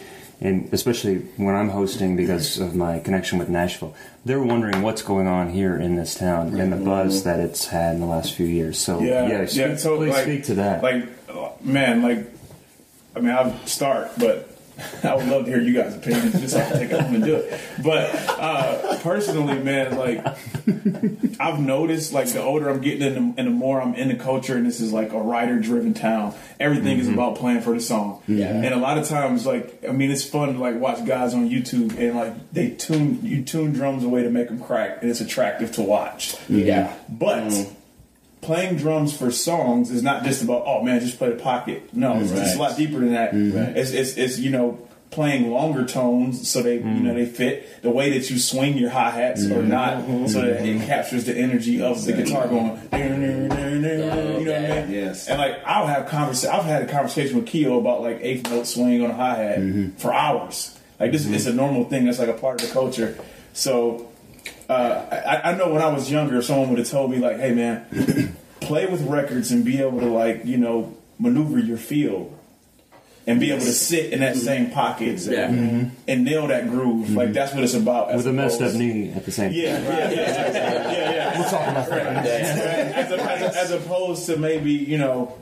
and especially when I'm hosting because of my connection with Nashville. They're wondering what's going on here in this town and the buzz mm-hmm. that it's had in the last few years. So Yeah, yeah, yeah. speak, so please like, speak to that. Like, man, like, I mean, I'll start, but I would love to hear you guys' opinions just so I can take it home and do it. But uh, personally, man, like, I've noticed, like, the older I'm getting and the, and the more I'm in the culture, and this is like a writer-driven town. Everything is about playing for the song. Yeah. And a lot of times, like, I mean, it's fun to like watch guys on YouTube and like they tune you tune drums away to make them crack, and it's attractive to watch. Yeah. But playing drums for songs is not just about oh man, just play the pocket. No, it's, it's a lot deeper than that. Mm-hmm. It's, it's it's you know playing longer tones so they you know mm-hmm. they fit the way that you swing your hi hats or mm-hmm. not, so that it captures the energy of the guitar going. You know what I mean? Yes. And like I'll have convers I've had a conversation with Keo about like eighth note swing on a hi hat for hours. Like this, it's a normal thing. That's like a part of the culture. So uh, I, I know when I was younger, someone would have told me like, "Hey, man, play with records and be able to like you know maneuver your field and be able to sit in that same pocket Yeah. and nail that groove. Like that's what it's about. with a messed up knee at the same Yeah, yeah, yeah, yeah, yeah, yeah. We'll talk about that. As, a, as, a, as opposed to maybe you know.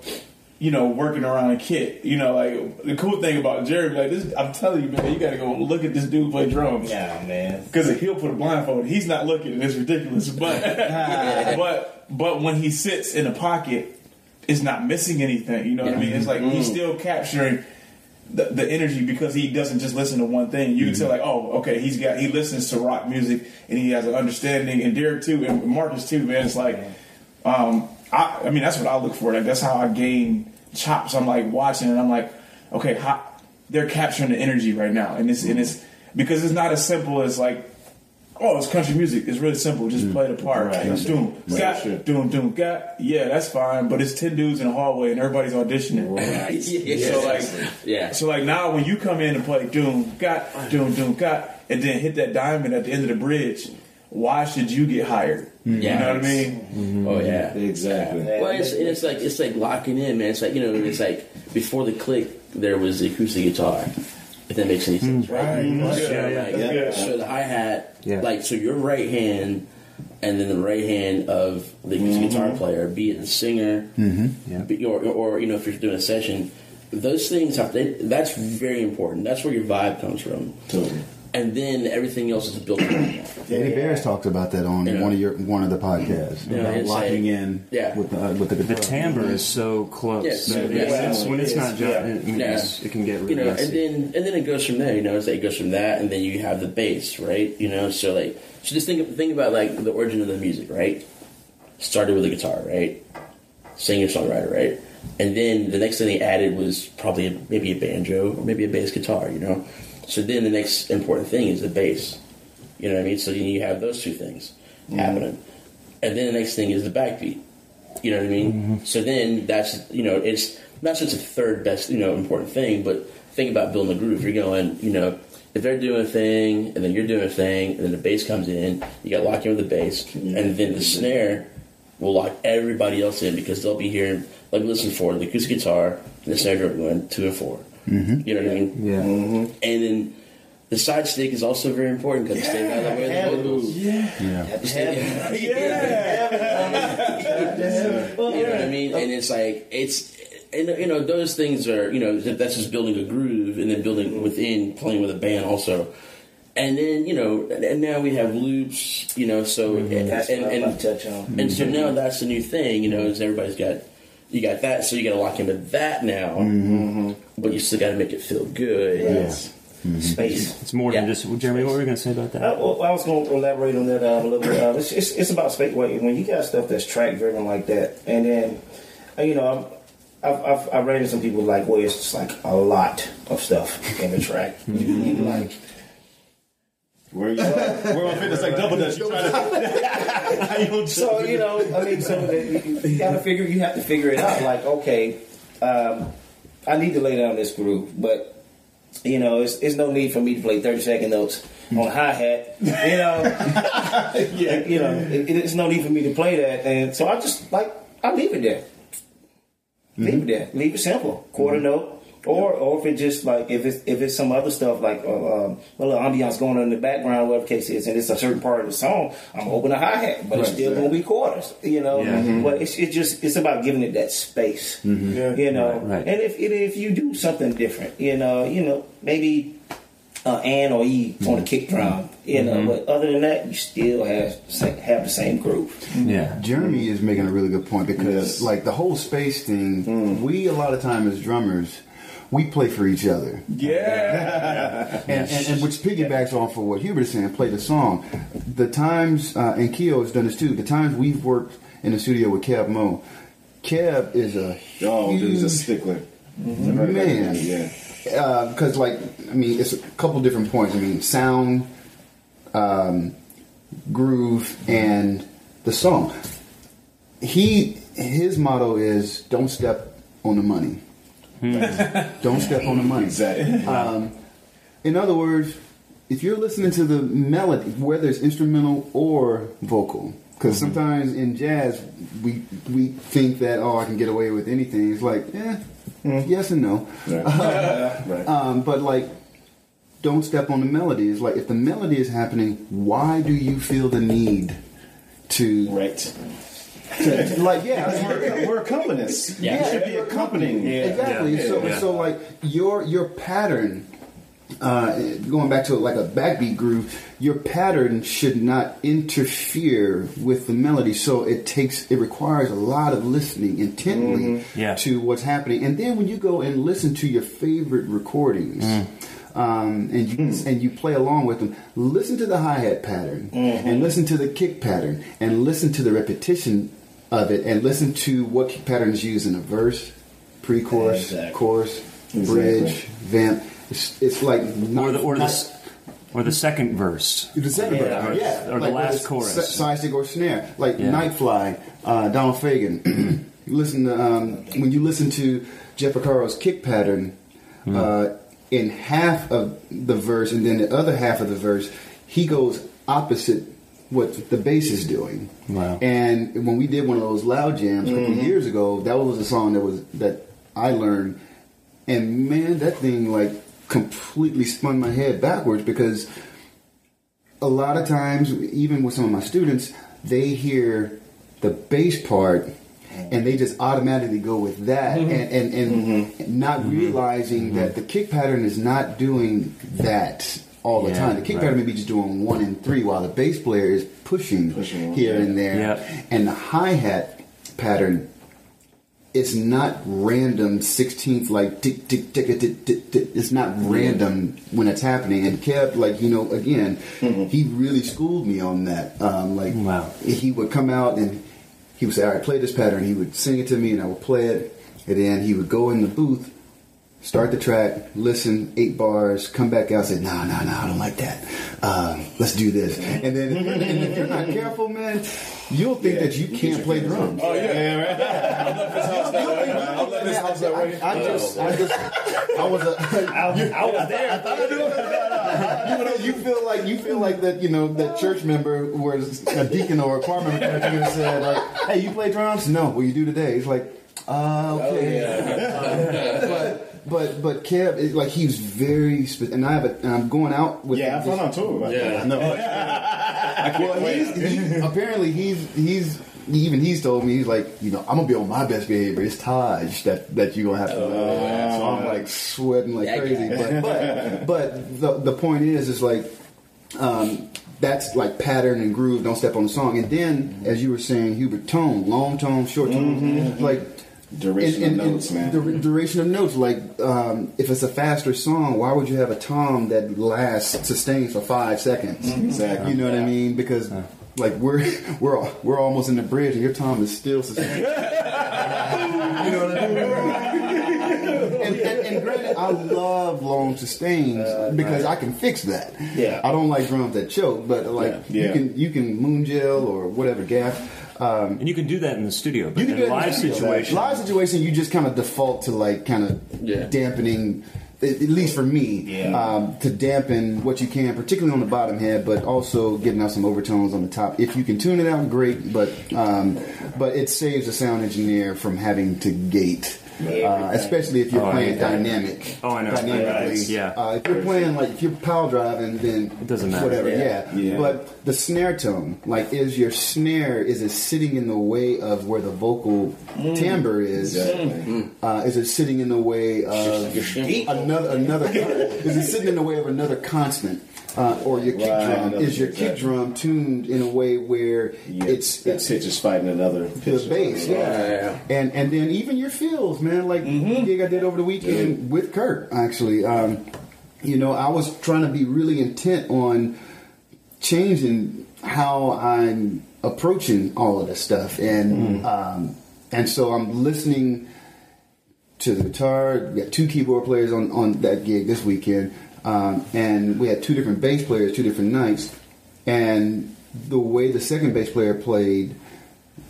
You know, working around a kit. You know, like the cool thing about Jerry, like this, I'm telling you, man, you got to go look at this dude play drums. Yeah, man. Because he'll put a blindfold. He's not looking, and it's ridiculous. But but but when he sits in a pocket, it's not missing anything. You know what I mean? It's like he's still capturing the, the energy because he doesn't just listen to one thing. You can tell like, oh, okay, he's got he listens to rock music and he has an understanding. And Derek too, and Marcus too. Man, it's like, um, I, I mean, that's what I look for. Like that's how I gain chops. I'm like watching, and I'm like, okay, how, they're capturing the energy right now, and it's and it's because it's not as simple as like oh, it's country music. It's really simple. Just mm. play the part. Right. Right. Doom, Right. got, Sure. doom, doom, got. Yeah, that's fine. But it's ten dudes in a hallway and everybody's auditioning. yeah. So like, yeah. so like now when you come in and play doom, got, doom, doom, got, and then hit that diamond at the end of the bridge, why should you get hired? You know what I mean? Mm-hmm. Oh yeah. Exactly. Well, it's, and it's like it's like locking in, man. It's like you know, it's like before the click, there was the acoustic guitar. If that makes any sense, hmm. right? So, Yeah, yeah. like, Yeah. so the hi hat, Yeah. like so your right hand, and then the right hand of the acoustic mm-hmm. guitar player, be it the singer, mm-hmm. Yeah. be- or, or you know if you're doing a session, those things have to. That's very important. That's where your vibe comes from, Totally. And then everything else is built around that. Eddie Bayers talks about that on Yeah. one of your one of the podcasts. Yeah, about locking like- in yeah. with the uh, with the, The guitar. timbre is so close. Yes, that yeah. it's- when it's not, ju- Yeah. I mean, Yeah. it can get really you know, messy. and then and then it goes from there. You know, it's like it goes from that, and then you have the bass, right? You know, so like so just think think about like the origin of the music, right? Started with a guitar, right? Singer songwriter, right? And then the next thing they added was probably a, maybe a banjo or maybe a bass guitar, you know. So then the next important thing is the bass. You know what I mean? So you have those two things mm-hmm. happening, and then the next thing is the backbeat. You know what I mean? Mm-hmm. So then that's you know it's not just a third best you know important thing, but think about building a groove. You're going you know if they're doing a thing and then you're doing a thing and then the bass comes in, you got to lock in with the bass, mm-hmm. and then the snare will lock everybody else in because they'll be hearing like listen for the acoustic guitar and the snare drum going two and 4 Mm-hmm. You know what I mean? yeah. Mm-hmm. And then the side stick is also very important because yeah, stay out of the way of the vocals. Yeah. You know what I mean? And it's like it's and you know those things are you know that's just building a groove and then building mm-hmm. within playing with a band also. And then you know, and now we have loops, you know. So mm-hmm. and, That's and, what and, touch on. and so now that's the new thing, you know. Is everybody's got you got that, so you got to lock into that now, but you still got to make it feel good. Yes. Space. It's more than Yeah. just. Jeremy, what were you going to say about I, that? well, I was going to elaborate on that uh, a little bit. Uh, it's, it's, it's about space. When when you got stuff that's track driven like that, and then uh, you know, I'm, I've, I've I've ran into some people like where it's just like a lot of stuff in the track. You like Where you on fitness like double dutch. You trying to? How you gonna so you know, I mean, so you, you got to figure. You have to figure it out. Like, okay, um, I need to lay down this groove, but you know, it's, it's no need for me to play thirty second notes on hi hat. You know, yeah, you know, it, it's no need for me to play that, and so I just like I leave it there. Leave it there. Leave it simple. Quarter note. Or, or if it just like if it's if it's some other stuff like uh, um, a little ambiance going on in the background, whatever the case is, and it's a certain part of the song, I'm open a hi hat, but it's still gonna be quarters, you know. But it's it's just it's about giving it that space, you know. Right. And if and if you do something different, you know, you know, maybe uh, An or E on the kick drum, you know. But other than that, you still have have the same groove. Yeah. Jeremy is making a really good point because, Yes. like the whole space thing, we a lot of time as drummers, we play for each other, Yeah. and, and, and which piggybacks off of what Hubert is saying. Play the song. The times, uh, and Keo has done this too. The times we've worked in the studio with Keb' Mo', Kev is a Oh, dude, he's a huge stickler. man. Yeah. because like I mean, it's a couple different points. I mean, sound, um, groove, and the song. He his motto is "Don't step on the money." Don't step on the money. Exactly. Um, in other words, if you're listening to the melody, whether it's instrumental or vocal, because sometimes in jazz we we think that oh I can get away with anything. It's like eh, yes and no. Right. right. Um, but like, don't step on the melody. It's like if the melody is happening, why do you feel the need to, right. To like yeah? We're, we're accompanists. Yeah. You should be accompanying. Exactly. Yeah. So, Yeah. so like your your pattern, uh, going back to like a backbeat groove, your pattern should not interfere with the melody. So it takes it requires a lot of listening intently Yeah. to what's happening, and then when you go and listen to your favorite recordings. Um, and you and you play along with them. Listen to the hi hat pattern, and listen to the kick pattern, and listen to the repetition of it, and listen to what kick pattern is used in a verse, pre-chorus, Exactly. chorus, Exactly. bridge, vamp. It's, it's like not, Or the or the not- s- or the second verse. The second Yeah. verse, yeah, Or the like last whether it's chorus. si- Side stick or snare, like Yeah. Nightfly, uh, Donald Fagen. listen to um, when you listen to Jeff Porcaro's kick pattern. Hmm. Uh, in half of the verse, and then the other half of the verse, he goes opposite what the bass is doing. Wow. And when we did one of those loud jams a couple mm-hmm. years ago, that was a song that was that I learned, and man, that thing like completely spun my head backwards because a lot of times, even with some of my students, they hear the bass part and they just automatically go with that mm-hmm. and, and, and mm-hmm. not realizing that the kick pattern is not doing that all the Yeah, time. The kick right. pattern may be just doing one and three while the bass player is pushing, Pushing, here and there. Yeah. And the hi hat pattern it's not random 16th like tick tick tick tick tick tick. It's not random when it's happening. And Kev, like you know, again, he really schooled me on that. Um, like Wow. he would come out and he would say, "All right, play this pattern." He would sing it to me, and I would play it. And then he would go in the booth, start the track, listen eight bars, come back out, say, "No, no, no, I don't like that. Um, let's do this." And then, and if you're not careful, man, you'll think that you can't play drums. Oh yeah, right. I left his house that way. man. I left his house that way. I, I just, I just, I was a. I, was there. I thought I you, know, you feel like you feel like that you know that church member was a deacon or a choir member came to you and said like, "Hey, you play drums? No. What you do today?" It's like, uh, okay. but but but Kev, is like he's very spe- and I have a, and I'm going out with Yeah, I found out too. about Yeah. that. no. well, he's, he, apparently he's he's even he's told me he's like you know I'm gonna be on my best behavior. It's Taj that that you gonna have to. so I'm like sweating like That crazy. But but but the the point is is like um, that's like pattern and groove. Don't step on the song. And then as you were saying, Hubert, tone, long tone, short tone, like. Duration and- of and- notes, and man. dur- duration of notes. Like, um, if it's a faster song, why would you have a tom that lasts sustained for five seconds? Exactly. You know what I mean? Because like we're we're we're almost in the bridge, and your tom is still sustained. you know what I mean? and, and, and granted, I love long sustains because I can fix that. Yeah. I don't like drums that choke, but like Yeah. you Yeah. can you can moon gel or whatever gaff. Um, And you can do that in the studio, but you can in do it a live situation, Live situation, you just kind of default to like kind of Yeah. dampening. At at least for me, Yeah. um, to dampen what you can, particularly on the bottom head, but also getting out some overtones on the top. If you can tune it out, great. But um, but it saves a sound engineer from having to gate, uh, especially if you're Oh, playing dynamic. Oh, I know. Dynamically. Right. Yeah. Uh, if you're playing like if you're power driving, then It doesn't matter. Whatever. Yeah. Yeah. Yeah. But the snare tone, like, is your snare is it sitting in the way of where the vocal timbre is? Exactly. Uh, is it sitting in the way of another another? is it sitting in the way of another constant? Uh, or your kick Right, drum is your kick exactly. drum tuned in a way where Yeah, it's that it's pitch is fighting another the bass, yeah. Yeah. and and then even your fills, man. Like the gig I did over the weekend with Kurt, actually. Um, you know, I was trying to be really intent on changing how I'm approaching all of this stuff, and um, and so I'm listening to the guitar. We got two keyboard players on on that gig this weekend, um, and we had two different bass players, two different nights, and the way the second bass player played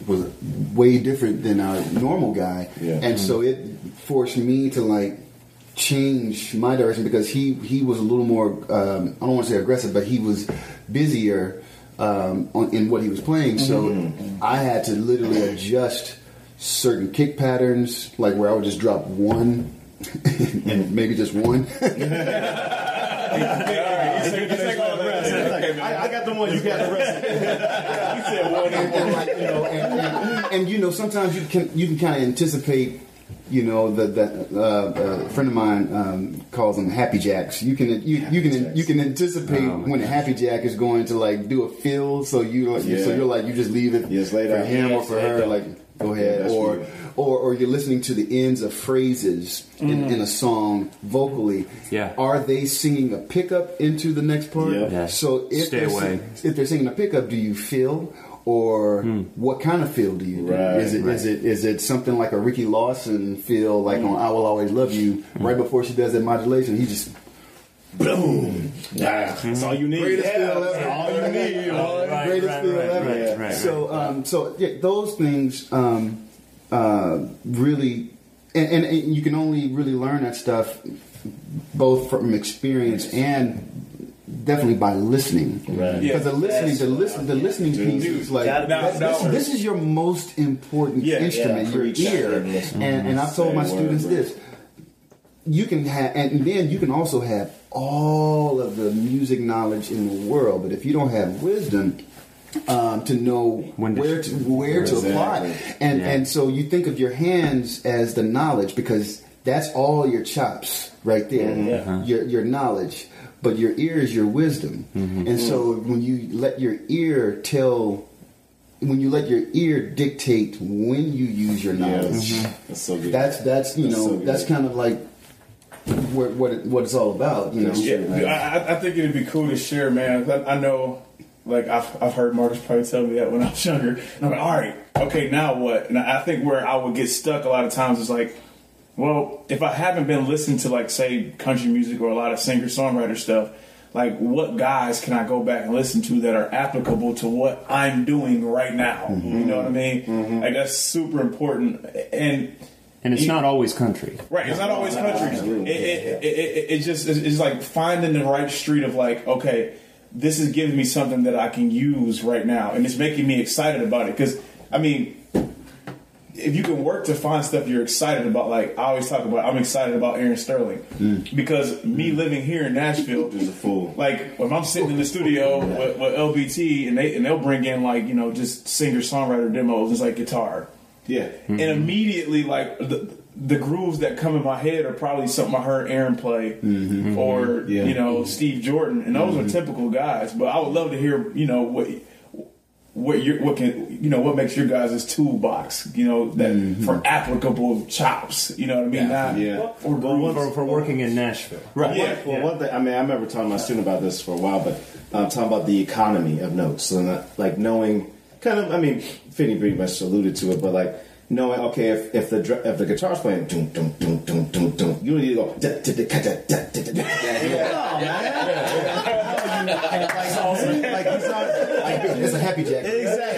was way different than our normal guy, Yeah. and so it forced me to like change my direction because he he was a little more um, I don't want to say aggressive, but he was busier um, on, in what he was playing. So I had to literally adjust certain kick patterns, like where I would just drop one and maybe just one. I, I got the one, you got the rest. and, and like, you know, and, and, and, you know, sometimes you can you can kind of anticipate. You know, the, the uh, a friend of mine um, calls them happy jacks. You can you, you can you can anticipate Oh, when a happy jack is going to like do a fill. So you yeah. so you're like you just leave it Just lay for down. him or for her. Like go ahead, that's or, weird. Or or you're listening to the ends of phrases in, mm. in a song vocally. Yeah. are they singing a pickup into the next part? Yeah. Yeah. So if Stay they're away. sing- if they're singing a pickup, do you feel or hmm. what kind of feel do you do? Right, is it is it is it something like a Ricky Lawson feel like on hmm. "I Will Always Love You" hmm. right before she does that modulation? He just boom. Nah, that's all you need. Greatest Yeah, feel that's ever. all you need. you know? Right, greatest right, feel right, ever. right, right, so, um, so yeah, those things um, uh, really, and, and, and you can only really learn that stuff both from experience and definitely by listening. Right. Yeah. Because the listening, the listen, the listening piece is like Gotta be this, this is your most important Yeah, instrument, yeah, your ear. And listen. And, and I've told my students word. this: you can have, and then you can also have all of the music knowledge in the world, but if you don't have wisdom. Um, to know When to- where to where to apply, Exactly. and Yeah. and so you think of your hands as the knowledge because that's all your chops right there, Mm-hmm. your your knowledge. But your ear is your wisdom, Mm-hmm. and so when you let your ear tell, when you let your ear dictate when you use your Yeah, knowledge, that's, that's so good. that's that's you That's know so that's kind of like what what it, what it's all about. You know, Yeah, true. I, I- I think it'd be cool to share, man. I, I know, like I've, I've heard Marcus probably tell me that when I was younger. And I'm like, all right, okay, now what? And I think where I would get stuck a lot of times is like, well, if I haven't been listening to like say country music or a lot of singer songwriter stuff, like what guys can I go back and listen to that are applicable to what I'm doing right now? You mm-hmm. know what I mean? Mm-hmm. Like that's super important. And And it's not always country. Right, it's not always country. It, it, it, it, it just it's, it's like finding the right street of like, okay, this is giving me something that I can use right now, and it's making me excited about it. Because I mean, if you can work to find stuff you're excited about, like I always talk about, I'm excited about Aaron Sterling mm. because me mm. living here in Nashville, is a fool. like when I'm sitting in the studio with, with LBT and they and they'll bring in like you know just singer songwriter demos, it's like guitar Yeah. and mm-hmm. immediately like the, the grooves that come in my head are probably something I heard Aaron play mm-hmm. or mm-hmm. Yeah. you know Steve Jordan, and those are mm-hmm. typical guys. But I would love to hear you know what what your what can you know what makes your guys' toolbox you know that for applicable chops. You know what I mean? Not Yeah. or grooves. For, for working in Nashville. right. Yeah. Yeah. Well, one thing, I mean, I remember telling my student about this for a while, but um, talking about the economy of notes. So, uh, like, knowing, kind of, I mean, Finney pretty much alluded to it, but like, knowing okay if, if the if the guitar's playing doom doom doom doom doom doom you need to go da da da da da da da yeah yeah. Like you it's a happy jack. Exactly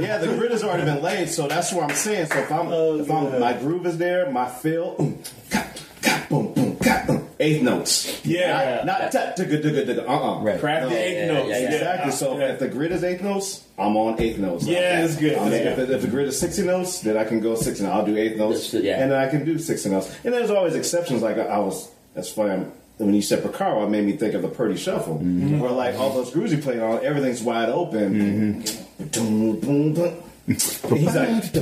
yeah the grid has already been laid so that's what I'm saying. So if I'm if I'm oh, my groove is there my feel mm, boom boom boom eighth notes. Yeah. not, not ta, digga, digga, digga, uh-uh. Right. Craft the eighth notes. yeah, yeah. Exactly. So if the grid is eighth notes, I'm on eighth notes. Yeah, that's good. I mean, if, good. the, if the grid is sixty notes, then I can go sixty. I'll do eighth notes, That's- yeah. and then I can do sixty notes. And there's always exceptions. Like I, I was, that's funny. I'm, when you said Porcaro, it made me think of the Purdie Shuffle, mm-hmm. where like all those grooves you played on, everything's wide open. Boom, boom, boom. And He's like,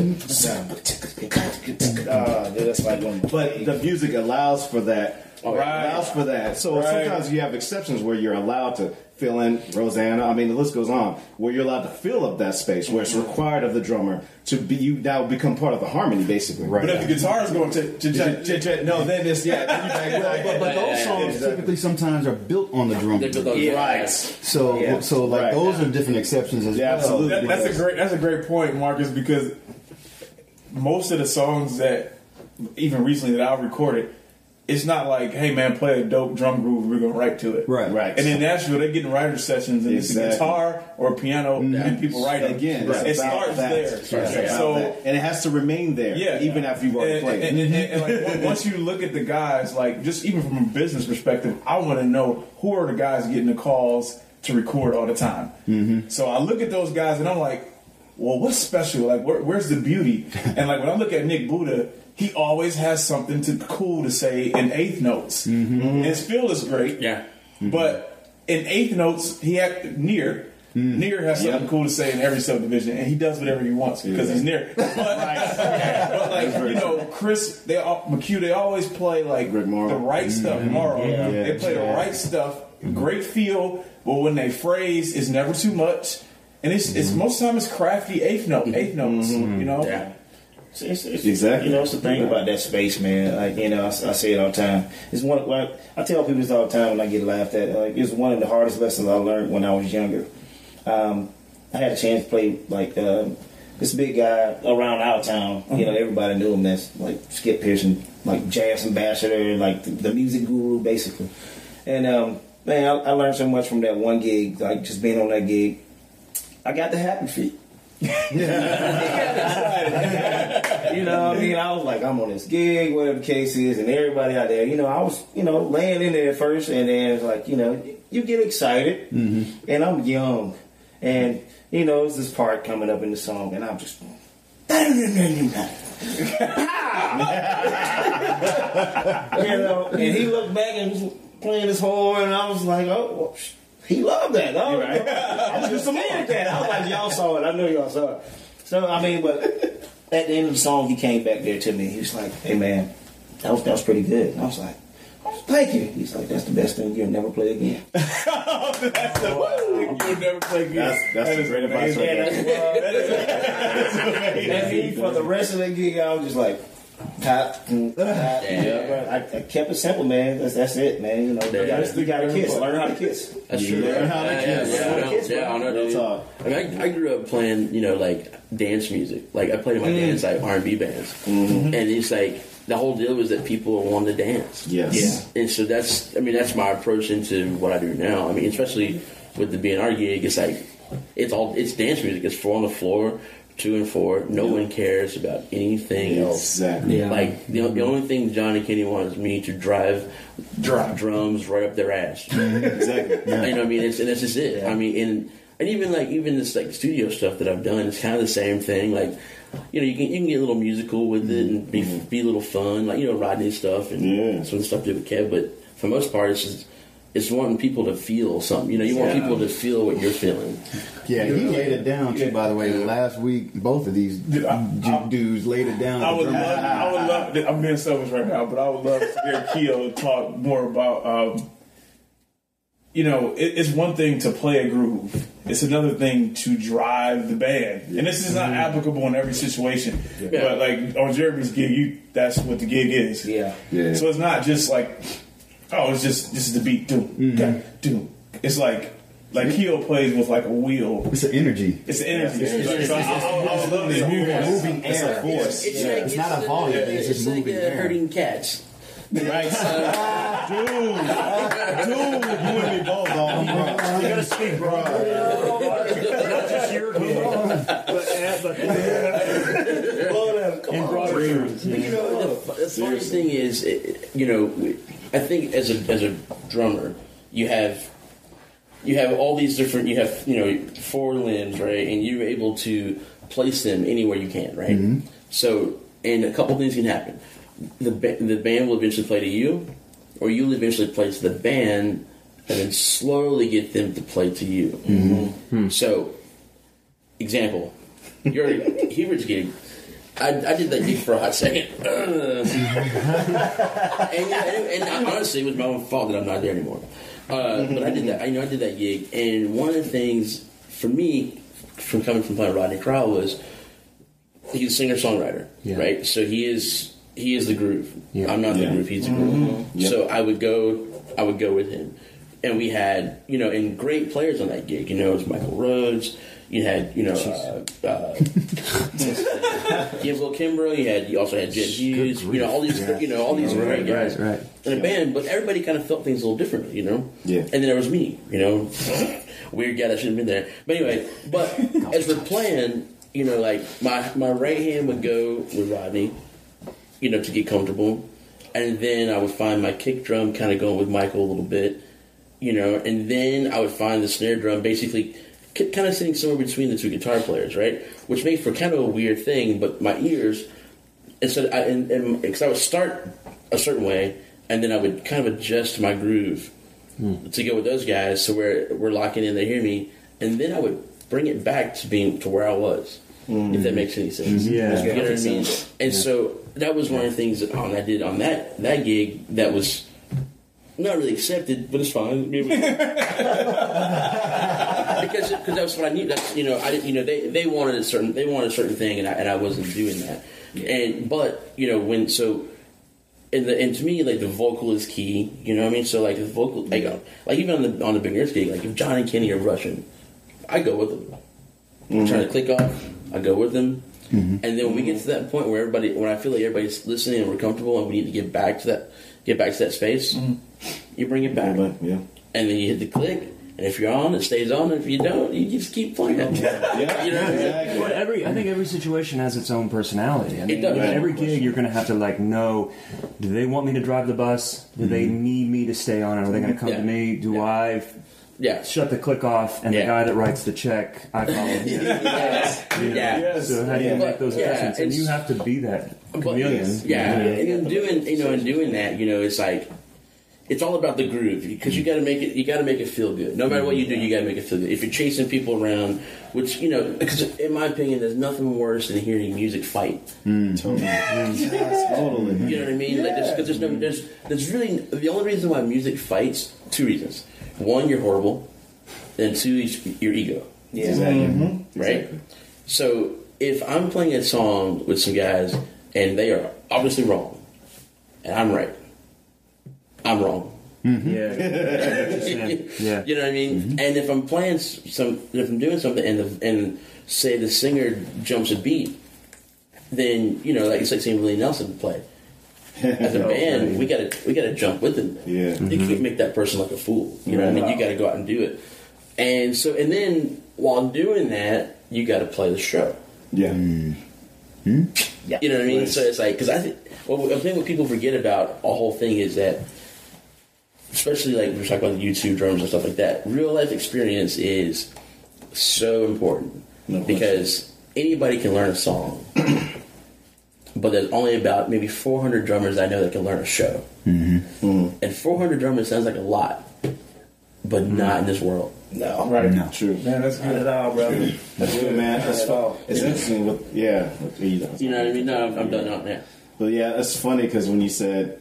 that's like one. but the music allows for that. Right. Allows for that. So sometimes you have exceptions where you're allowed to fill in Rosanna. I mean, the list goes on. Where you're allowed to fill up that space, where it's required of the drummer to be you now become part of the harmony, basically. Right. But if the guitar is going to, to, to, no, then it's yeah. Then you back But, but, but those songs typically sometimes are built on the drum. They built those Yeah. right. So Yeah. so like Right. those are different exceptions as Yeah, well. absolutely. That, that's a great. That's a great point, Marcus. Because most of the songs that, even recently that I've recorded, it's not like, "Hey man, play a dope drum groove. We're gonna write to it." Right. Right. And in Nashville, they get in writer sessions, and it's a guitar or a piano, and people write it. Again, it it's about starts that. there. It's about So that. and it has to remain there, yeah, even after you've already and, played. And, and, and, and, like once you look at the guys, like just even from a business perspective, I want to know who are the guys getting the calls to record all the time. Mm-hmm. So I look at those guys and I'm like, well, what's special? Like, where, where's the beauty? and like when I look at Nick Buda, he always has something to cool to say in eighth notes. Mm-hmm. His feel is great. Yeah. But in eighth notes, he had Nir. Mm. Nir has something Yep. cool to say in every subdivision, and he does whatever he wants because Yeah. he's Nir. But, but like you know, Chris, they all, McHugh, they always play like the right stuff. Morrow, Yeah. they play the right stuff. Great feel, but when they phrase, it's never too much, and it's it's most time it's crafty eighth note, eighth notes. You know, Yeah. It's, it's, it's, Exactly. You know, it's the thing about that space, man. Like you know, I, I say it all the time. It's one. Well, I tell people this all the time when I get laughed at. Like it's one of the hardest lessons I learned when I was younger. Um, I had a chance to play like um, this big guy around our town. You know, everybody knew him. That's like Skip Pearson, like jazz ambassador, like the, the music guru, basically. And um, man, I, I learned so much from that one gig, like just being on that gig. I got the happy feet. You know, what I mean, I was like, I'm on this gig, whatever the case is, and everybody out there, you know, I was, you know, laying in there at first, and then it's like, you know, you get excited, mm-hmm. and I'm young, and you know, it's this part coming up in the song, and I'm just. you know, and he looked back and was playing his horn, and I was like, oh, well, sh- he loved that. I was, I was just amazed at that. I was like, y'all saw it. I know y'all saw it. So, I mean, but at the end of the song, he came back there to me. He was like, hey, man, that was, that was pretty good. And I was like, oh, thank you. He's like, that's the best thing you'll never play again. That's the best thing you'll never play again. That's that's That the is great advice right amazing. And he, for the rest of the gig, I was just like, tap, mm, tap. Yeah. I, I kept it simple, man. That's, that's it, man. You know, you gotta, you gotta kiss. Learn how to kiss. That's true. learn how to kiss. yeah, yeah, I know, Kiss, yeah, I know, Real dude. talk. I mean, I, I grew up playing, you know, like dance music. Like I played in my dance like R and B bands, and it's like the whole deal was that people wanted to dance. Yes. and so that's, I mean, that's my approach into what I do now. I mean, especially with the BNR gig, it's like it's all it's dance music. It's four on the floor, two and four. No one cares about anything else. Exactly. Yeah. Like the, the only thing John and Kenny want is me to drive drums right up their ass. Exactly. You know what I mean? It's, and that's just it. I mean, and and even like even this like studio stuff that I've done, it's kind of the same thing. Like, you know, you can you can get a little musical with it and be mm-hmm. be a little fun, like you know, Rodney stuff and Yeah. some of the stuff to do with Kev. But for the most part, it's just it's wanting people to feel something. You know, you want Yeah. people to feel what you're feeling. Yeah, he laid it down too. By the way, last week both of these Dude, I- I- dudes laid it down. I would drum- love, I would love, I'm being selfish right now, but I would love to hear Keo talk more about, um, you know, it, it's one thing to play a groove. It's another thing to drive the band. And this is not applicable in every situation. But like on Jeremy's gig, you, that's what the gig is. Yeah. Yeah. So it's not just like, oh, it's just, this is the beat, doom, okay, doom. It's like, like Keo plays with like a wheel. It's an energy. It's the energy. So I, I, I would love to hear that. Moving air. It's, It's like, not a volume. It's just like moving uh, air. herding cats. Right. dude, dude, you and me both, dog. You gotta speak, bro. Not just your In broader terms. You know, the, the funny thing is, you know, I think as a as a drummer, you have you have all these different. You have you know four limbs, right, and you're able to place them anywhere you can, right. Mm-hmm. So, and a couple things can happen. The ba- the band will eventually play to you, or you'll eventually play to the band, and then slowly get them to play to you. Mm-hmm. Hmm. So, example, you're Hubert's gig. I, I did that gig for a hot second. And, yeah, and, and honestly, it was my own fault that I'm not there anymore. Uh, but I did that. I you know I did that gig, and one of the things for me, from coming from playing Rodney Crowell, was he's a singer songwriter, right? So he is he is the groove. I'm not the Yeah. groove. He's the groove. So I would go I would go with him, and we had you know and great players on that gig. You know, it was Michael Rhodes. You had you know. Uh, uh, you had Will Kimbrough. You had you also had Jedd Hughes. You know all these you know all these great guys right. in a band, but everybody kind of felt things a little differently, you know. Yeah. And then there was me, you know, weird guy that shouldn't have been there. But anyway, but as we're playing, you know, like my my right hand would go with Rodney, you know, to get comfortable, and then I would find my kick drum kind of going with Michael a little bit, you know, and then I would find the snare drum basically kind of sitting somewhere between the two guitar players, right? Which made for kind of a weird thing, but my ears, instead, I, and because I would start a certain way, and then I would kind of adjust my groove to go with those guys, so where we're locking in, they hear me, and then I would bring it back to being to where I was, if that makes any sense. Yeah. you know what I mean. And so that was one of the things that um, I did on that that gig that was not really accepted, but it's fine. Because because that's what I knew. That's you know I didn't you know they they wanted a certain they wanted a certain thing and I and I wasn't doing that. And but you know when so. And, the, and to me, like the vocal is key. You know what I mean? So like the vocal, like, like even on the on the Big & Rich gig, like if John and Kenny are rushing, I go with them. I'm Trying to mm-hmm. click off, I go with them. Mm-hmm. And then when we get to that point where everybody, when I feel like everybody's listening and we're comfortable and we need to get back to that, get back to that space, mm-hmm. You bring it back, But, yeah. and then you hit the click. And if you're on, it stays on. And if you don't, you just keep playing. Yeah. You know what I? Exactly. But every, I think every situation has its own personality. I mean, It does. you every gig you're going to have to like know: Do they want me to drive the bus? Do they need me to stay on? Are they going to come Yeah. to me? Do Yeah. I f- Yeah. shut the click off? And Yeah. the guy that writes the check, I follow him. yeah. yeah. So how do you Yeah. make those Yeah, adjustments? And you have to be that But- chameleon. Yeah, you know? and in doing you know in doing that, you know, it's like it's all about the groove because you mm. got to make it you got to make it feel good. No matter what you do, mm. you got to make it feel good. If you're chasing people around, which you know, because in my opinion, there's nothing worse than hearing music fight. Mm. Totally. totally. You know what I mean? Like, because there's no, there's, there's really the only reason why music fights. Two reasons: one, you're horrible, and two, is your ego. Yeah. Exactly. Mm-hmm. right? So if I'm playing a song with some guys and they are obviously wrong, and I'm right, I'm wrong. Mm-hmm. Yeah. Yeah. You know what I mean? Mm-hmm. And if I'm playing some, if I'm doing something, and the, and say the singer jumps a beat, then you know, like it's like seeing Willie Nelson play. As a band, we gotta we gotta jump with them. Yeah. You mm-hmm. can't make that person look a fool. You know what I mean? You got to go out and do it. And so, and then while doing that, you got to play the show. Yeah. Yeah. You know what I mean? So it's like because I think well, I think what people forget about a whole thing is that, especially like we were talking about the YouTube drums and stuff like that. Real life experience is so important No because anybody can learn a song, but there's only about maybe 400 drummers I know that can learn a show, mm-hmm. and 400 drummers sounds like a lot, but not in this world. No. Right. No. True. Man, that's good. at all, brother. That's good, man. That's all. It's interesting. With, yeah. with- You know what I mean? No, I'm, I'm done on that. But yeah, it's funny because when you said,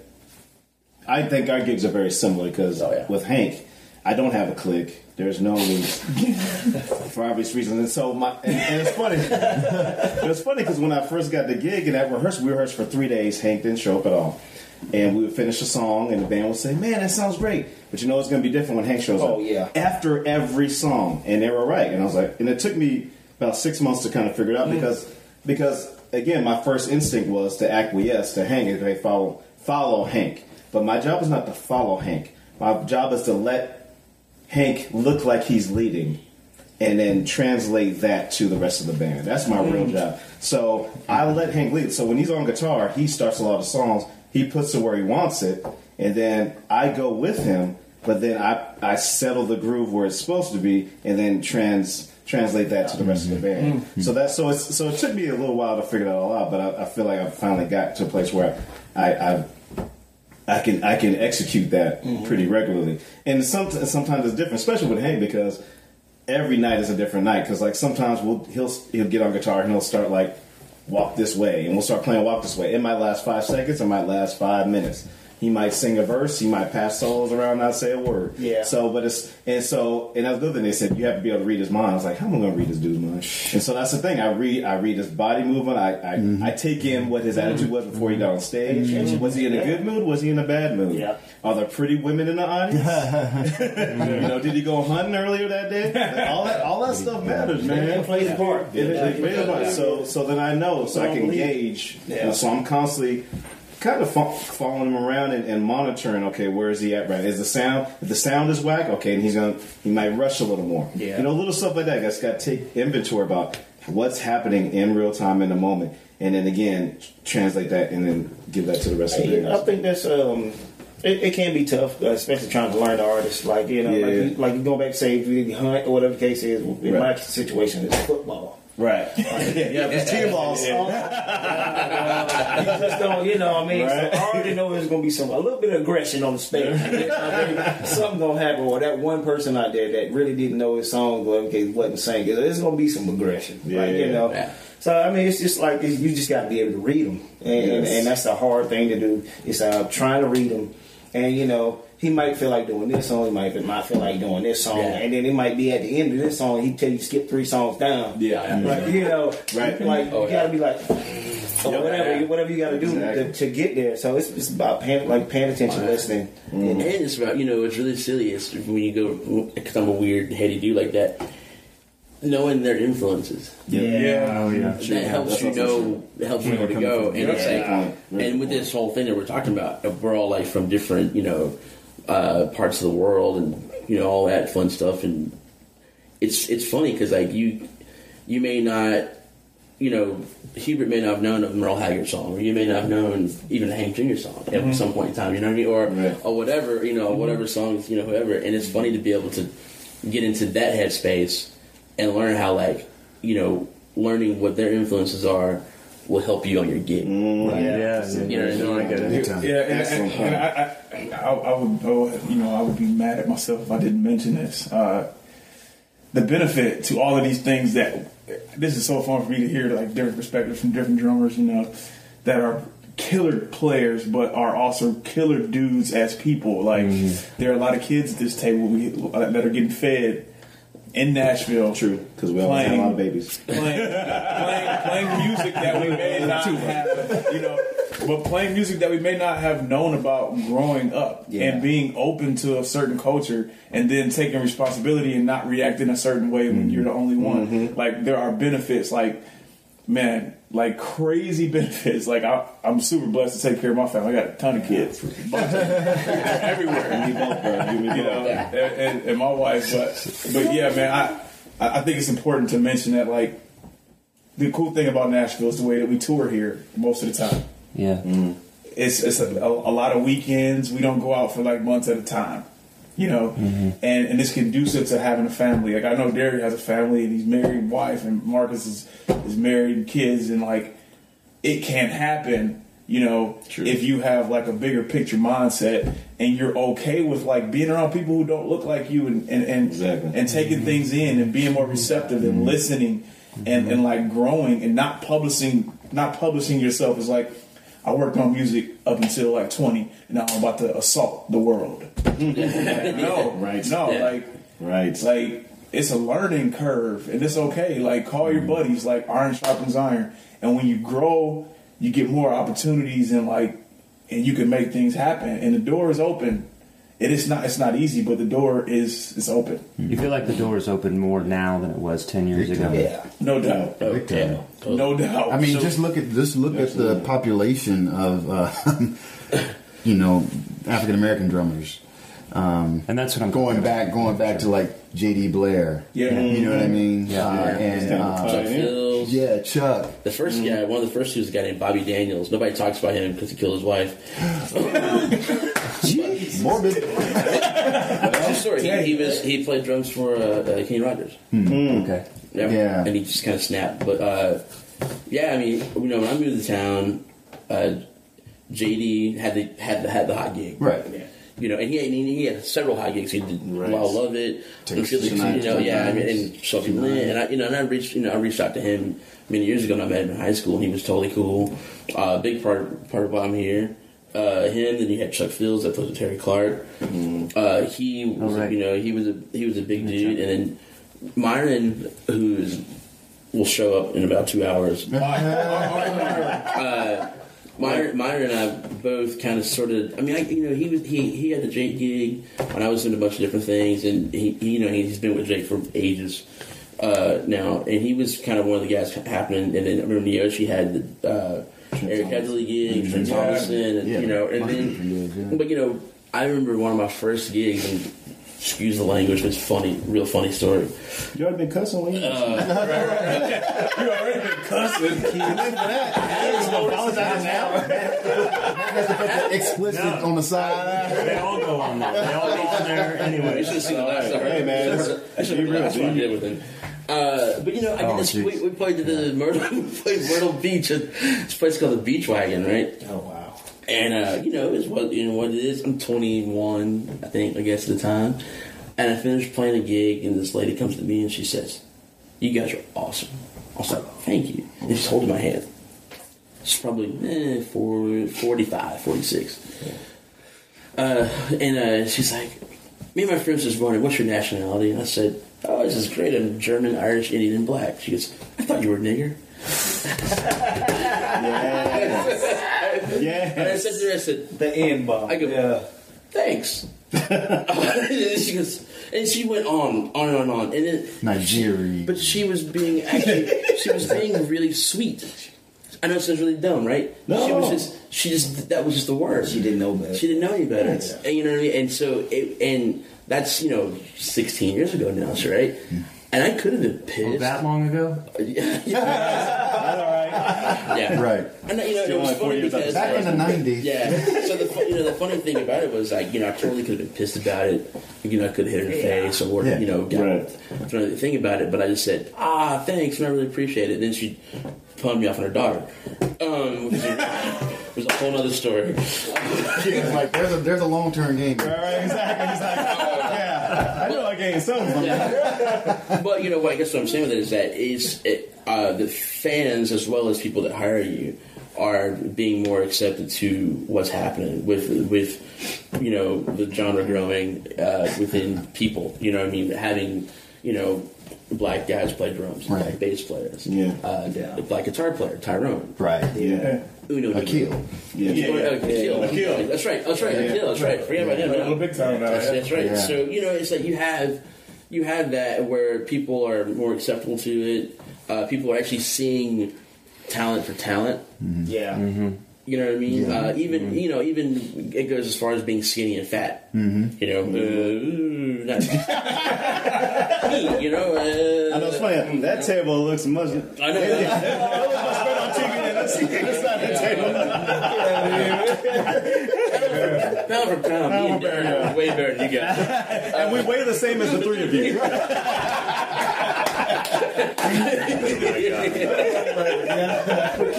I think our gigs are very similar because Oh, yeah. with Hank, I don't have a click. There's no for obvious reasons. And so my and, and it's funny. it's funny because when I first got the gig and at rehearsal, we rehearsed for three days. Hank didn't show up at all. And we would finish a song, and the band would say, "Man, that sounds great," but you know it's going to be different when Hank shows up. Oh, yeah. After every song, and they were right. And I was like, and it took me about six months to kind of figure it out because because again, my first instinct was to acquiesce to Hank and they follow follow Hank. But my job is not to follow Hank. My job is to let Hank look like he's leading and then translate that to the rest of the band. That's my real mm. job. So I let Hank lead. So when he's on guitar, he starts a lot of songs. He puts it where he wants it, and then I go with him. But then I I settle the groove where it's supposed to be, and then trans translate that to the rest of the band. Mm. So that so it's so it took me a little while to figure that all out. But I, I feel like I finally got to a place where I. I I can I can execute that mm-hmm. pretty regularly, and some, sometimes it's different, especially with Hank because every night is a different night. Because like sometimes we'll he'll he'll get on guitar and he'll start like walk this way, and we'll start playing walk this way. It might last five seconds, it might last five minutes. He might sing a verse, he might pass solos around, not say a word. Yeah. So, but it's and so and that's the other thing they said you have to be able to read his mind. I was like, how am I going to read this dude's mind? And so that's the thing. I read I read his body movement. I I, mm-hmm. I take in what his attitude was before he got on stage. Was he in a good mood? Was he in a bad mood? Yeah. Are there pretty women in the audience? you know, did he go hunting earlier that day? All that all that stuff matters, man. It plays a part. It, it plays a part. So so then I know, so I can gauge. Yeah. So I'm constantly kind of fo- following him around and, and monitoring. Okay, where is he at? Right? Is the sound? If the sound is whack, okay, and he's gonna he might rush a little more. Yeah. You know, little stuff like that. Guys got to take inventory about what's happening in real time in the moment, and then again translate that and then give that to the rest of the Hey, I think that's um, it, it can be tough, uh, especially trying to learn the artist. Like you know, Yeah. like, you, like going back say if you hunt or whatever the case is. In my situation, it's football. Right. yeah, it's team balls. you just don't, you know what I mean? Right. So I already know there's going to be some a little bit of aggression on the stage. Something going to happen, or that one person out there that really didn't know his song, or in case wasn't singing, there's going to be some aggression. Like, you know. Yeah. So I mean, it's just like you just got to be able to read them, and, and, Yes. and that's the hard thing to do. It's uh, trying to read them, and you know. He might feel like doing this song. He might might feel like doing this song, Yeah. and then it might be at the end of this song. He tell you skip three songs down. Yeah. like you know, Right. Like Oh, you gotta be like, or Yep. whatever, Yeah. whatever you got to do Exactly. to, to get there. So it's, it's about paying, like paying attention, listening. And it's about, you know, it's really silly. It's when you go, because I'm a weird, heady dude like that. Knowing their influences. Yeah. Oh yeah. that helps you know it helps you know where to go. and it's like and with this whole thing that we're talking about we're all like from different you know uh, parts of the world and you know all that fun stuff. And it's it's funny because like you you may not you know Hubert may not have known a Merle Haggard song or you may not have known even a Hank Jr. song at some point in time you know what I mean? Or Right. or whatever you know whatever songs you know whoever. And it's funny to be able to get into that headspace and learn how like you know learning what their influences are will help you on your gig. Right. Yeah. You know what I mean? No, I get it. Big time. Yeah, and, and, and I, I, I, I would, I you know, I would be mad at myself if I didn't mention this. Uh, the benefit to all of these things that this is so fun for me to hear like different perspectives from different drummers, you know, that are killer players but are also killer dudes as people. Like there are a lot of kids at this table we, uh, that are getting fed in Nashville. True, because we always have a lot of babies. playing, playing, playing music that we may not have, you know, but playing music that we may not have known about growing up Yeah. and being open to a certain culture and then taking responsibility and not reacting a certain way when mm-hmm. you're the only one. Mm-hmm. Like there are benefits, like man, like crazy benefits. Like I, I'm super blessed to take care of my family. I got a ton of kids, bunch of everywhere You both, bro. You, you know, and, and, and my wife. But but yeah, man, I I think it's important to mention that like the cool thing about Nashville is the way that we tour here most of the time. Yeah. Mm-hmm. It's it's a, a, a lot of weekends. We don't go out for like months at a time. You know, mm-hmm. and and it's conducive to having a family. Like I know Derry has a family and he's married, wife, and Marcus is is married, and kids, and like it can't happen. You know, if you have like a bigger picture mindset and you're okay with like being around people who don't look like you and and and, Exactly. and taking mm-hmm. things in and being more receptive and mm-hmm. listening and and like growing and not publishing not publishing yourself is like I worked on music up until like 20 and now I'm about to assault the world. Like, no, Right. No, Yeah. like right. like it's a learning curve and it's okay like call your mm-hmm. buddies like iron sharpens iron and when you grow you get more opportunities and like and you can make things happen and the door is open it is not it's not easy but the door is is open You feel like the door is open more now than it was 10 years ago. yeah. no doubt Big time. yeah. no doubt I mean, So- just look at just look at the population of uh, you know African American drummers. Um, And that's what I'm going back, going back to like J.D. Blair. Yeah. you know what I mean. Yeah. uh, Yeah. and uh, Chuck Fields. yeah, Chuck. The first guy, one of the first two was a guy named Bobby Daniels. Nobody talks about him because he killed his wife. Morbid. True story. He, he was he played drums for uh, uh, Kenny Rogers. Okay. Yeah. Yeah. And he just kind of snapped. But uh, yeah, I mean, you know, when I moved to town, uh, JD had the had the had the hot gig. Right. Yeah. You know, and he had, he had several hot gigs. He did Right. Wow Love It, Take and Feel the- Tonight, you know, yeah, I mean, and Sophie Lynn, and I, you know, and I reached, you know, I reached out to him many years ago. And I met him in high school, and he was totally cool. Uh, big part part of why I'm here. Uh, him, then you had Chuck Fields that plays with Terri Clark. Uh, he, was, right. you know, he was a he was a big dude, and then Myron, who is will show up in about two hours. uh, Myron, Myron and I both kind of sort of. I mean, I, you know, he was he he had the Jake gig, and I was doing a bunch of different things, and he, he you know he's been with Jake for ages uh, now, and he was kind of one of the guys happening. And then I remember Neoshi had the uh, Eric Headley gig, Trent mm-hmm. Yeah. Thomason, and Yeah. you know, and then Fields, yeah. but you know, I remember one of my first gigs, and excuse the language, but it's funny, real funny story. You already been cussing when uh, you. you already been cussing Explicit on the side. They all go on there. They all go on there You anyway. should have seen the last time. Hey, man, that's, that's- that's, be real, that's what I did with him. Uh, but you know, I did Oh, this, we, we played the Myrtle, we played Myrtle Beach this place called the Beach Wagon, right? oh wow. And uh, you know, it's what you know what it is. I'm 21, I think, I guess at the time. And I finished playing a gig, and this lady comes to me and she says, "You guys are awesome." I was like, "Thank you." And she's holding my hand. It's probably eh, 40, 45, 46. Uh, and uh, she's like, "Me and my friends just wondering, what's your nationality?" And I said, "Oh, this is great. I'm German, Irish, Indian, and black." She goes, "I thought you were a nigger." Yes. And I said to her, "I said." The end bomb. I go, yeah. thanks. and she goes, and she went on, on and on, and on, and then Nigeria. but she was being actually, she was being really sweet. I know it sounds really dumb, right? No. She was just, she just, that was just the word. She didn't know better. She didn't know any better. Yeah. And you know what I mean? And so, it, and that's, you know, 16 years ago now, so, right? Mm-hmm. And I could have been pissed. that long ago? yeah. yeah. right. And you know, it was only funny because Back in the 90s. yeah. So the you know the funny thing about it was like you know I totally could have been pissed about it. You know I could have hit her in the face or Yeah. you know got Right. thrown the thing about it. But I just said ah thanks and I really appreciate it. And then she pawned me off on her daughter, um, which is a, was a whole other story. It's like there's a there's a long term game. Right, exactly. He's like, yeah, I know I gained something that. But you know what? I guess what I'm saying with it is that is it, uh, the fans as well as people that hire you are being more accepted to what's happening with with you know the genre growing uh, within people. You know, what I mean, having you know black guys play drums, Right. black bass players, Yeah. uh, Yeah. black guitar player Tyrone, Right. Yeah. Uno, Akil. Yeah. Yeah, yeah. Akil. Akil. That's right. That's right. Akil. That's right. Forget about him. A little big time now. That's, that's right. Yeah. So you know, it's like you have you have that where people are more acceptable to it. Uh, people are actually seeing talent for talent. Yeah. You know what I mean? Yeah. Uh, even you know, even it goes as far as being skinny and fat. Mm-hmm. You know, uh, not me. You know, uh, I know it's funny. That table looks much. I know. It looks much better on TV than this, side of the table. Pound for pound, me and Darren are way better than you guys. And we weigh the same as the three of you. you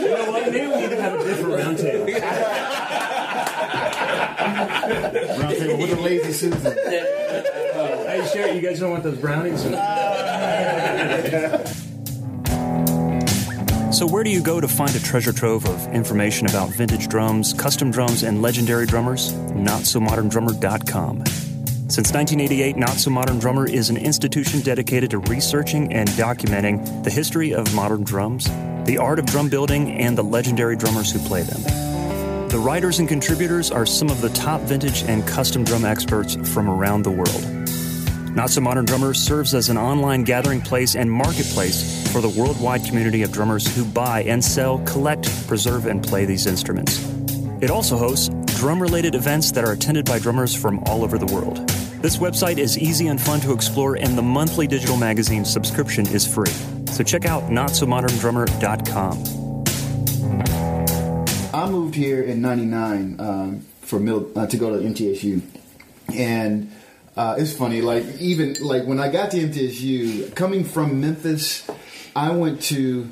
know what? Maybe we can have a different round table. Round table with a lazy Susan. Hey, Sherry, you guys don't want those brownies? So, where do you go to find a treasure trove of information about vintage drums, custom drums, and legendary drummers? NotSoModernDrummer.com. Since 1988, Not So Modern Drummer is an institution dedicated to researching and documenting the history of modern drums, the art of drum building, and the legendary drummers who play them. The writers and contributors are some of the top vintage and custom drum experts from around the world. Not So Modern Drummer serves as an online gathering place and marketplace for the worldwide community of drummers who buy and sell, collect, preserve, and play these instruments. It also hosts drum related events that are attended by drummers from all over the world. This website is easy and fun to explore, and the monthly digital magazine subscription is free. So check out NotSoModernDrummer.com. I moved here in '99 um, for mil- uh, to go to MTSU, and uh, it's funny. Like even like when I got to MTSU, coming from Memphis, I went to.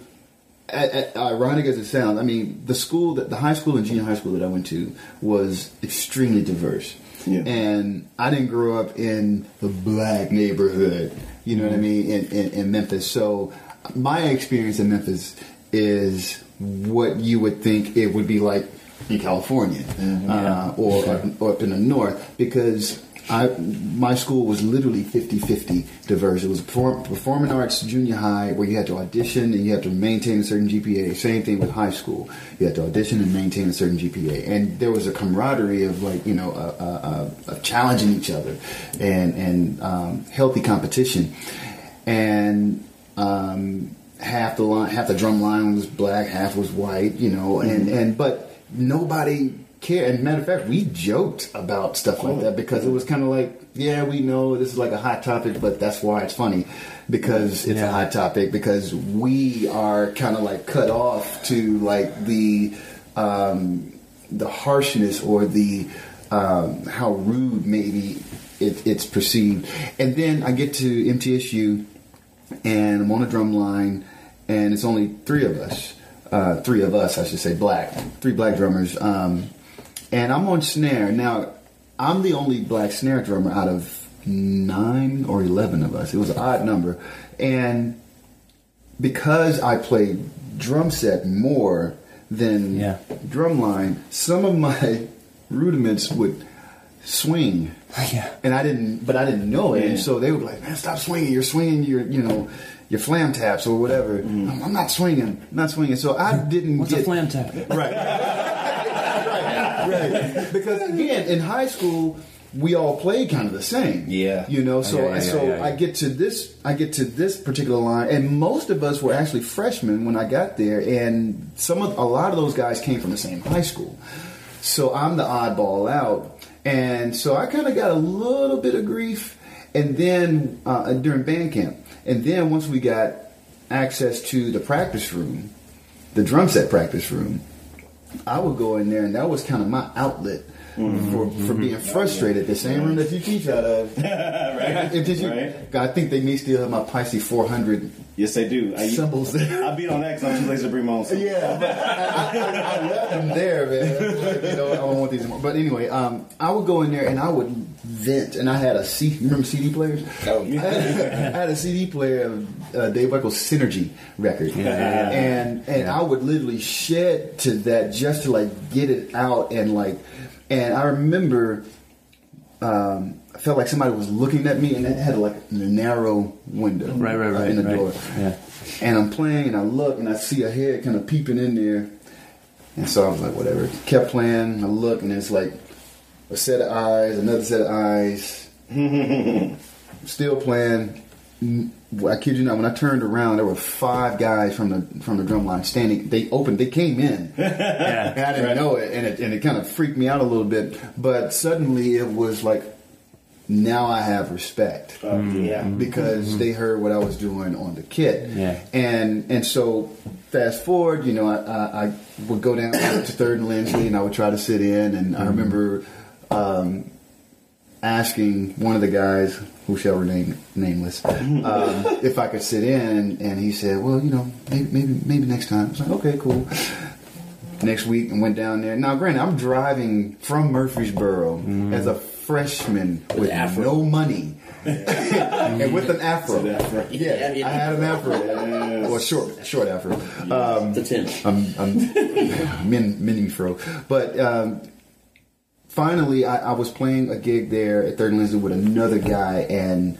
a- a- ironic as it sounds, I mean the school that the high school and junior high school that I went to was extremely diverse, Yeah. and I didn't grow up in the black neighborhood. You know what I mean in, in, in Memphis. So my experience in Memphis is what you would think it would be like in California uh, or, up, or up in the north because I my school was literally 50-50 diverse. It was a perform, performing arts junior high where you had to audition and you had to maintain a certain GPA. Same thing with high school. You had to audition and maintain a certain GPA. And there was a camaraderie of like, you know, uh, uh, uh, of challenging each other and, and um, healthy competition. And um, half the line, half the drum line was black, half was white, you know, and, and but nobody cared. And matter of fact, we joked about stuff like that because it was kind of like, yeah, we know this is like a hot topic, but that's why it's funny because it's a hot topic because we are kind of like cut off to like the um, the harshness or the um, how rude maybe it, it's perceived. And then I get to MTSU and I'm on a drum line, and it's only three of us. Uh, three of us, I should say, black. Three black drummers. Um, and I'm on snare. Now, I'm the only black snare drummer out of nine or 11 of us. It was an odd number. And because I played drum set more than Yeah. drum line, some of my rudiments would swing. Yeah. And I didn't, but I didn't know it. And so they were like, man, stop swinging. You're swinging your, you know, your flam taps or whatever. Mm-hmm. I'm, I'm not swinging. I'm not swinging. So I didn't What's get a flam tap? Right. right. Because again, in high school, we all played kind of the same. Yeah. You know, so Yeah, yeah, so yeah. I get to this I get to this particular line and most of us were actually freshmen when I got there and some of a lot of those guys came from the same high school. So I'm the oddball out. And so I kind of got a little bit of grief and then uh, during band camp. And then once we got access to the practice room, the drum set practice room, I would go in there, and that was kind of my outlet for, for being frustrated. The same room that you teach out of. right? If did you, Right. I think they may still have my Paiste 400 Yes, they do. I, cymbals there. I beat on that because I'm too lazy to bring my own. stuff. Yeah, but I, I, I left them there, man. Like, you know, I don't want these anymore. But anyway, um, I would go in there and I would vent, and I had a C. You remember CD players? Oh, I had, I had a CD player of uh, Dave Weckl's Synergy record, and and I would literally shed to that just to like get it out and like, and I remember. Um, I felt like somebody was looking at me, and it had like a narrow window Right, right, uh, right, in the right. door. Yeah. And I'm playing, and I look, and I see a head kind of peeping in there. And so I was like, whatever. Kept playing. I look, and it's like a set of eyes, another set of eyes. Still playing. I kid you not. When I turned around, there were five guys from the from the drum line standing. They opened. They came in. Yeah. And I didn't know it, and it and it kind of freaked me out a little bit. But suddenly, it was like, now I have respect Oh, yeah. because they heard what I was doing on the kit. Yeah. And and so fast forward, you know, I, I, I would go down to Third and Lindsley, and I would try to sit in. And I remember um, asking one of the guys, who shall remain nameless, um, if I could sit in, and he said, "Well, you know, maybe maybe maybe next time." I was like, "Okay, cool." Next week, and went down there. Now, granted, I'm driving from Murfreesboro as a freshman with afro. no money and with an afro. An afro. Yeah, Yeah. I had an afro. Well, short, short afro. Um, The ten. I'm, I'm mini fro. But um, finally, I, I was playing a gig there at Third and Lindsley with another guy, and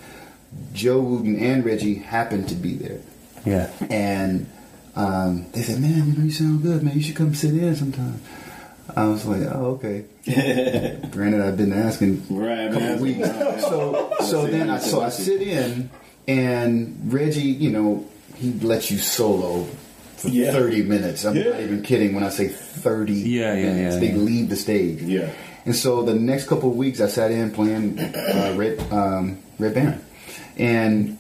Joe Wooten and Reggie happened to be there. Yeah. And um, they said, "Man, you know, you sound good, man. You should come sit in sometime." I was like, "Oh, okay." Granted, I've been asking Right, a couple man. weeks. So, so then I so I sit in, and Reggie, you know, he lets you solo for Yeah. thirty minutes. I'm Yeah. not even kidding when I say thirty Yeah, yeah, minutes. yeah, they yeah. leave the stage. Yeah. And so the next couple of weeks, I sat in playing uh, Red um, Red Baron, and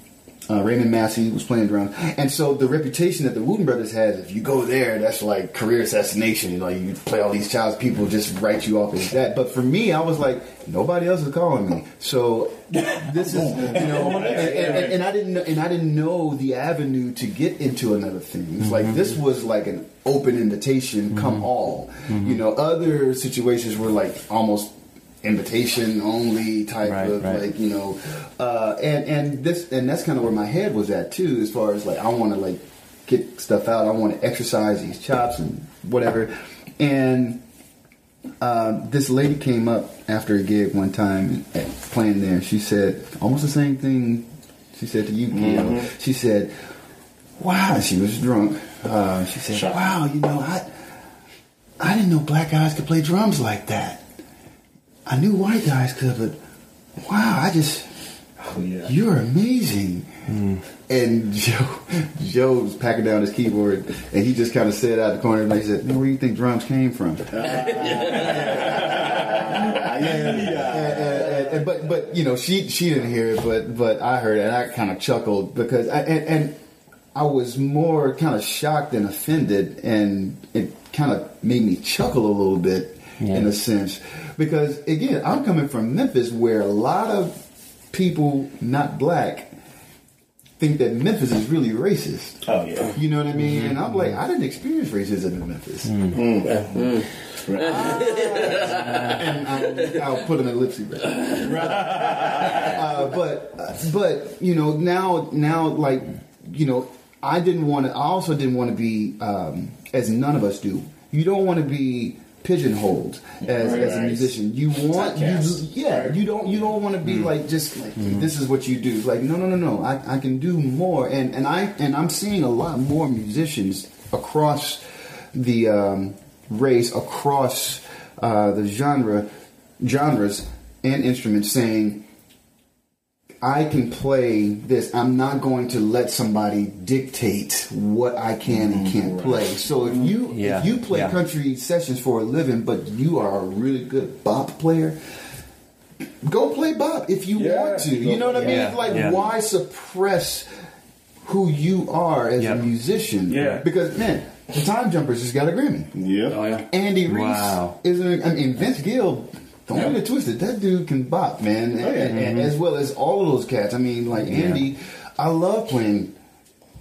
uh, Raymond Massey was playing drums. And so the reputation that the Wooten Brothers has, if you go there, that's like career assassination. You know, you play all these childs, people just write you off as that. But for me, I was like, nobody else is calling me. So this is, you know, and, and- and I didn't, know, and I didn't know the avenue to get into another thing. It's like this mm-hmm. was like an open invitation, come mm-hmm. all. You mm-hmm. know, other situations were like almost invitation only type Right, of right. like you know uh and and this and that's kind of where my head was at too as far as like i want to like get stuff out. I want to exercise these chops and whatever. And um, this lady came up after a gig one time playing there. She said almost the same thing she said to you Gil. she said wow she was drunk. Uh, she said wow you know i i didn't know black guys could play drums like that I knew white guys could, but wow, I just oh, yeah. you're amazing. Hmm. And Joe Joe was packing down his keyboard, and he just kind of said out the corner, and he said, where do you think drums came from?" But but you know she she didn't hear it, but but I heard it, and I kind of chuckled because I, and, and I was more kind of shocked and offended, and it kind of made me chuckle a little bit in a sense because again I'm coming from Memphis where a lot of people not black think that Memphis is really racist. Oh yeah. You know what I mean? And I'm like, I didn't experience racism in Memphis. and I'll, I'll put an ellipsis there. uh, but but you know now now like you know I didn't want to. I also didn't want to be um, as none of us do. You don't want to be pigeonholed as, Right, as a musician. You want you, yeah. You don't you don't want to be like just like this is what you do. Like no no no no. I, I can do more. And and I and I'm seeing a lot more musicians across the um, race across uh, the genre genres and instruments saying, I can play this. I'm not going to let somebody dictate what I can and mm-hmm. can't play. So if mm-hmm. you Yeah, if you play yeah. country sessions for a living, but you are a really good bop player, go play bop if you Yeah. want to. You know what I mean? Yeah, Like yeah. why suppress who you are as Yeah. a musician? Yeah. Because man, the Time Jumpers just got a Grammy. Yeah. Oh yeah. Andy Reiss Wow. is an, I mean Vince Gill. Don't get it twisted. That dude can bop, man, and, Oh, yeah. and- and as well as all of those cats. I mean, like Andy, I love playing,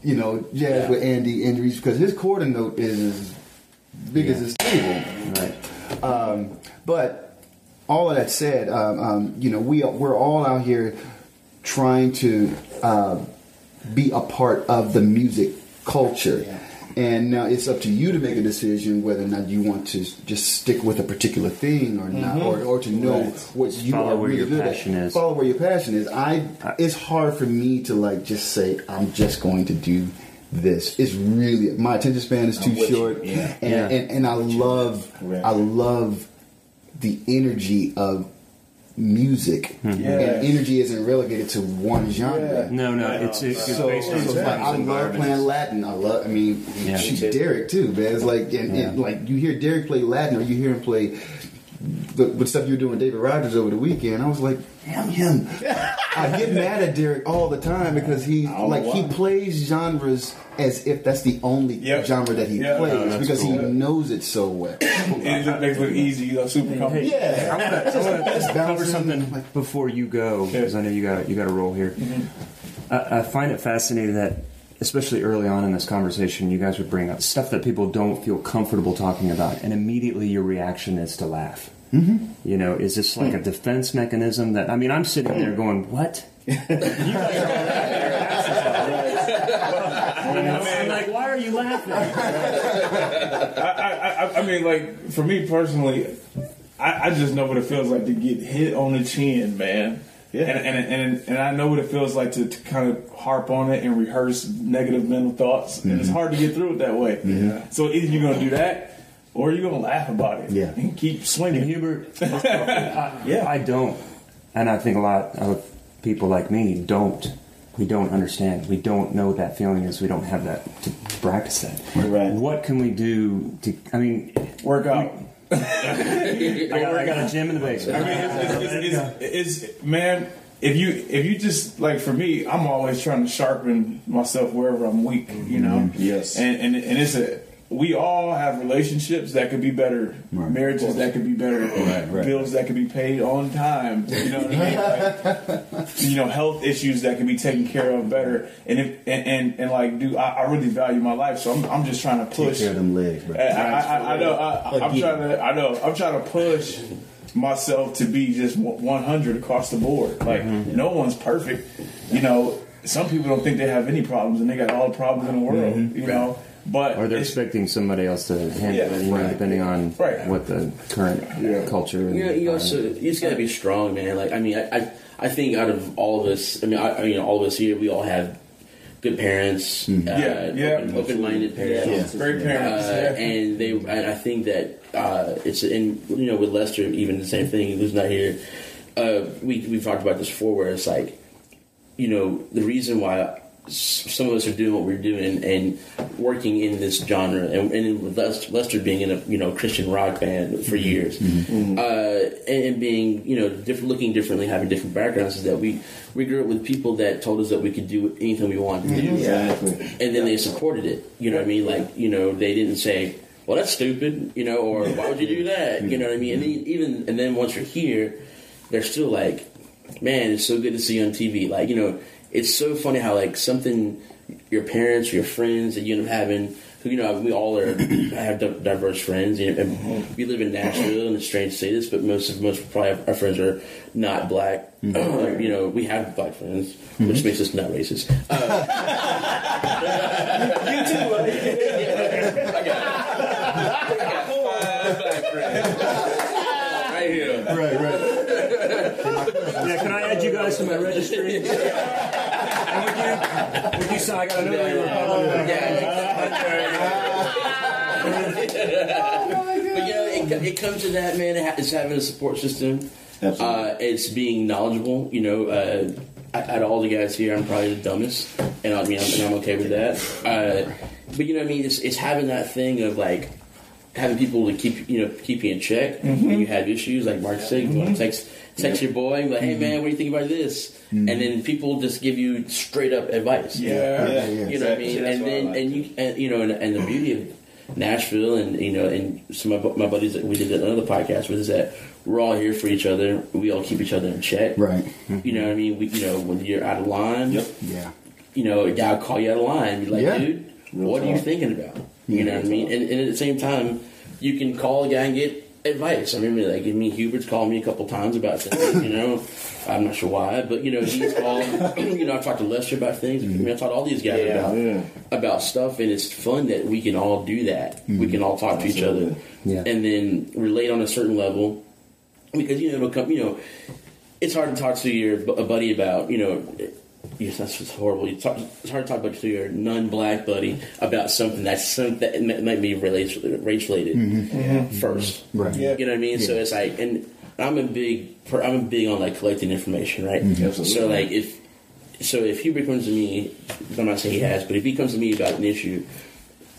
you know, jazz Yeah. with Andy Reiss because his quarter note is as big as his table. Right. Um, but all of that said, um, um, you know, we are, we're all out here trying to uh, be a part of the music culture. And now it's up to you to make a decision whether or not you want to just stick with a particular thing or not, mm-hmm. or, or to know what you Follow are where really your good passion at. is. Follow where your passion is. I. It's hard for me to like just say I'm just going to do this. It's really my attention span is too short, yeah. and, Yeah. and and I love Right. I love the energy of music, Hmm. Yeah. and energy isn't relegated to one genre. No, no, it's, it's, it's So, based on so it's like, I love environments. playing Latin. I love. I mean, Yeah. shoot, Derek too, man. It's like, and, and, like you hear Derek play Latin, or you hear him play the, the stuff you were doing with David Rogers over the weekend. I was like, damn him. I get mad at Derek all the time because he like he plays genres as if that's the only Yep. genre that he Yeah. plays that's because he cool. knows it so well. And it just makes it easy, you know, super comfortable. yeah, I want to Just cover bouncing, something like- before you go because I know you got you got a roll here. Mm-hmm. I, I find it fascinating that, especially early on in this conversation, you guys would bring up stuff that people don't feel comfortable talking about, and immediately your reaction is to laugh. Mm-hmm. You know, is this like a defense mechanism that? I mean, I'm sitting there going, "What?" You guys are laughing your asses off. You know, I'm like, "Why are you laughing?" I, I, I, I mean, like for me personally, I, I just know what it feels like to get hit on the chin, man. Yeah. And, and and and I know what it feels like to, to kind of harp on it and rehearse negative mental thoughts, and it's mm-hmm. hard to get through it that way. Yeah. So either you're gonna do that, or you're gonna laugh about it. Yeah. And keep And swinging. Hubert, I, Yeah. I don't, and I think a lot of people like me don't. We don't understand. We don't know what that feeling is. We don't have that to, to practice that. Right. What can we do to? I mean, Work out. I got, I got a gym in the basement. I mean, it's, it's, it's, it's man. If you if you just like for me, I'm always trying to sharpen myself wherever I'm weak. You know. Mm-hmm. Yes. And and and it's a we all have relationships that could be better, marriages that could be better, right. bills that could be paid on time. You know what I mean? Like, you know, health issues that could be taken care of better. And if and and, and like, dude, I, I really value my life, so I'm I'm just trying to push. Take push. care of them legs, bro. I, I, I, I know. I, I'm trying to. I know. I'm trying to push myself to be just 100 across the board. Like Mm-hmm. no one's perfect. You know, some people don't think they have any problems, and they got all the problems in the world. Mm-hmm. You know, but Or they're expecting somebody else to handle Yeah, it, you know, right. depending on Right. what the current culture. And You know, you also you just gotta be strong, man. Like I mean, I, I I think out of all of us, I mean, I, I mean, all of us here, we all have good parents, uh, Yeah, yeah. open, open-minded parents. great parents. Uh, yeah. and they, and I think that uh, it's in you know with Lester, even the same thing. Who's not here? Uh, we we've talked about this before, where it's like, you know, the reason why s- some of us are doing what we're doing and working in this genre, and, and with Lester, Lester being in a you know Christian rock band for mm-hmm. years, mm-hmm. Mm-hmm. uh, and, and being you know different, looking differently, having different backgrounds, is that we we grew up with people that told us that we could do anything we wanted to do Exactly. and then they supported it. You know what I mean? Like, you know, they didn't say, "Well, that's stupid," you know, or "Why would you do that?" You know what I mean? And then even and then once you're here, they're still like, "Man, it's so good to see you on TV." Like, you know, it's so funny how like something your parents, your friends that you end up having. Who you know, we all are have diverse friends. You know, and we live in Nashville, and it's strange to say this, but most of most probably our friends are not black. Mm-hmm. Like, you know, we have black friends, which mm-hmm. makes us not racist. Uh, you too, buddy. I got, I got five black friends. Right here. Right, right. Yeah, can I add you guys to my registry? and would you, would you say I got to know you're But you know, it, it comes to that, man. It's having a support system. Absolutely. Uh, it's being knowledgeable. You know, uh, out out of all the guys here, I'm probably the dumbest, and I mean, I'm, and I'm okay with that. Uh, but you know, what I mean, it's, it's having that thing of like having people to keep you know keep you in check when you have issues. Like Mark said, you want to text text your boy, and be like, hey man, what do you think about this? And then people just give you straight up advice. Yeah. Yeah. You know what I mean? That's and then like. and you and you know and, and the beauty of Nashville and you know and some of my buddies that we did another podcast with is that we're all here for each other. We all keep each other in check. Right. You know what I mean? We you know when you're out of line, Yep. Yeah. you know a guy will call you out of line. Be like, Yeah. dude, Real what are you thinking about? You know what I mean? And, and at the same time, you can call a guy and get advice. I remember like me Hubert's called me a couple times about things. You know, I'm not sure why, but you know he's called. you know, I talked to Lester about things. Mm-hmm. I mean, I talked to all these guys Yeah. about Yeah. about stuff, and it's fun that we can all do that. We mm-hmm. can all talk to each other, Yeah. and then relate on a certain level. Because you know, it'll come. You know, it's hard to talk to your a buddy about. You know, yes, that's just horrible. You talk, it's hard to talk about to your non-black buddy about something that's something that might- might be race race related mm-hmm. mm-hmm. first. Mm-hmm. Right. Yeah. You know what I mean? So it's like, and I'm a big, per- I'm big on like collecting information, right? Absolutely. So like, if so, if Hubert comes to me, I'm not saying he has, but if he comes to me about an issue,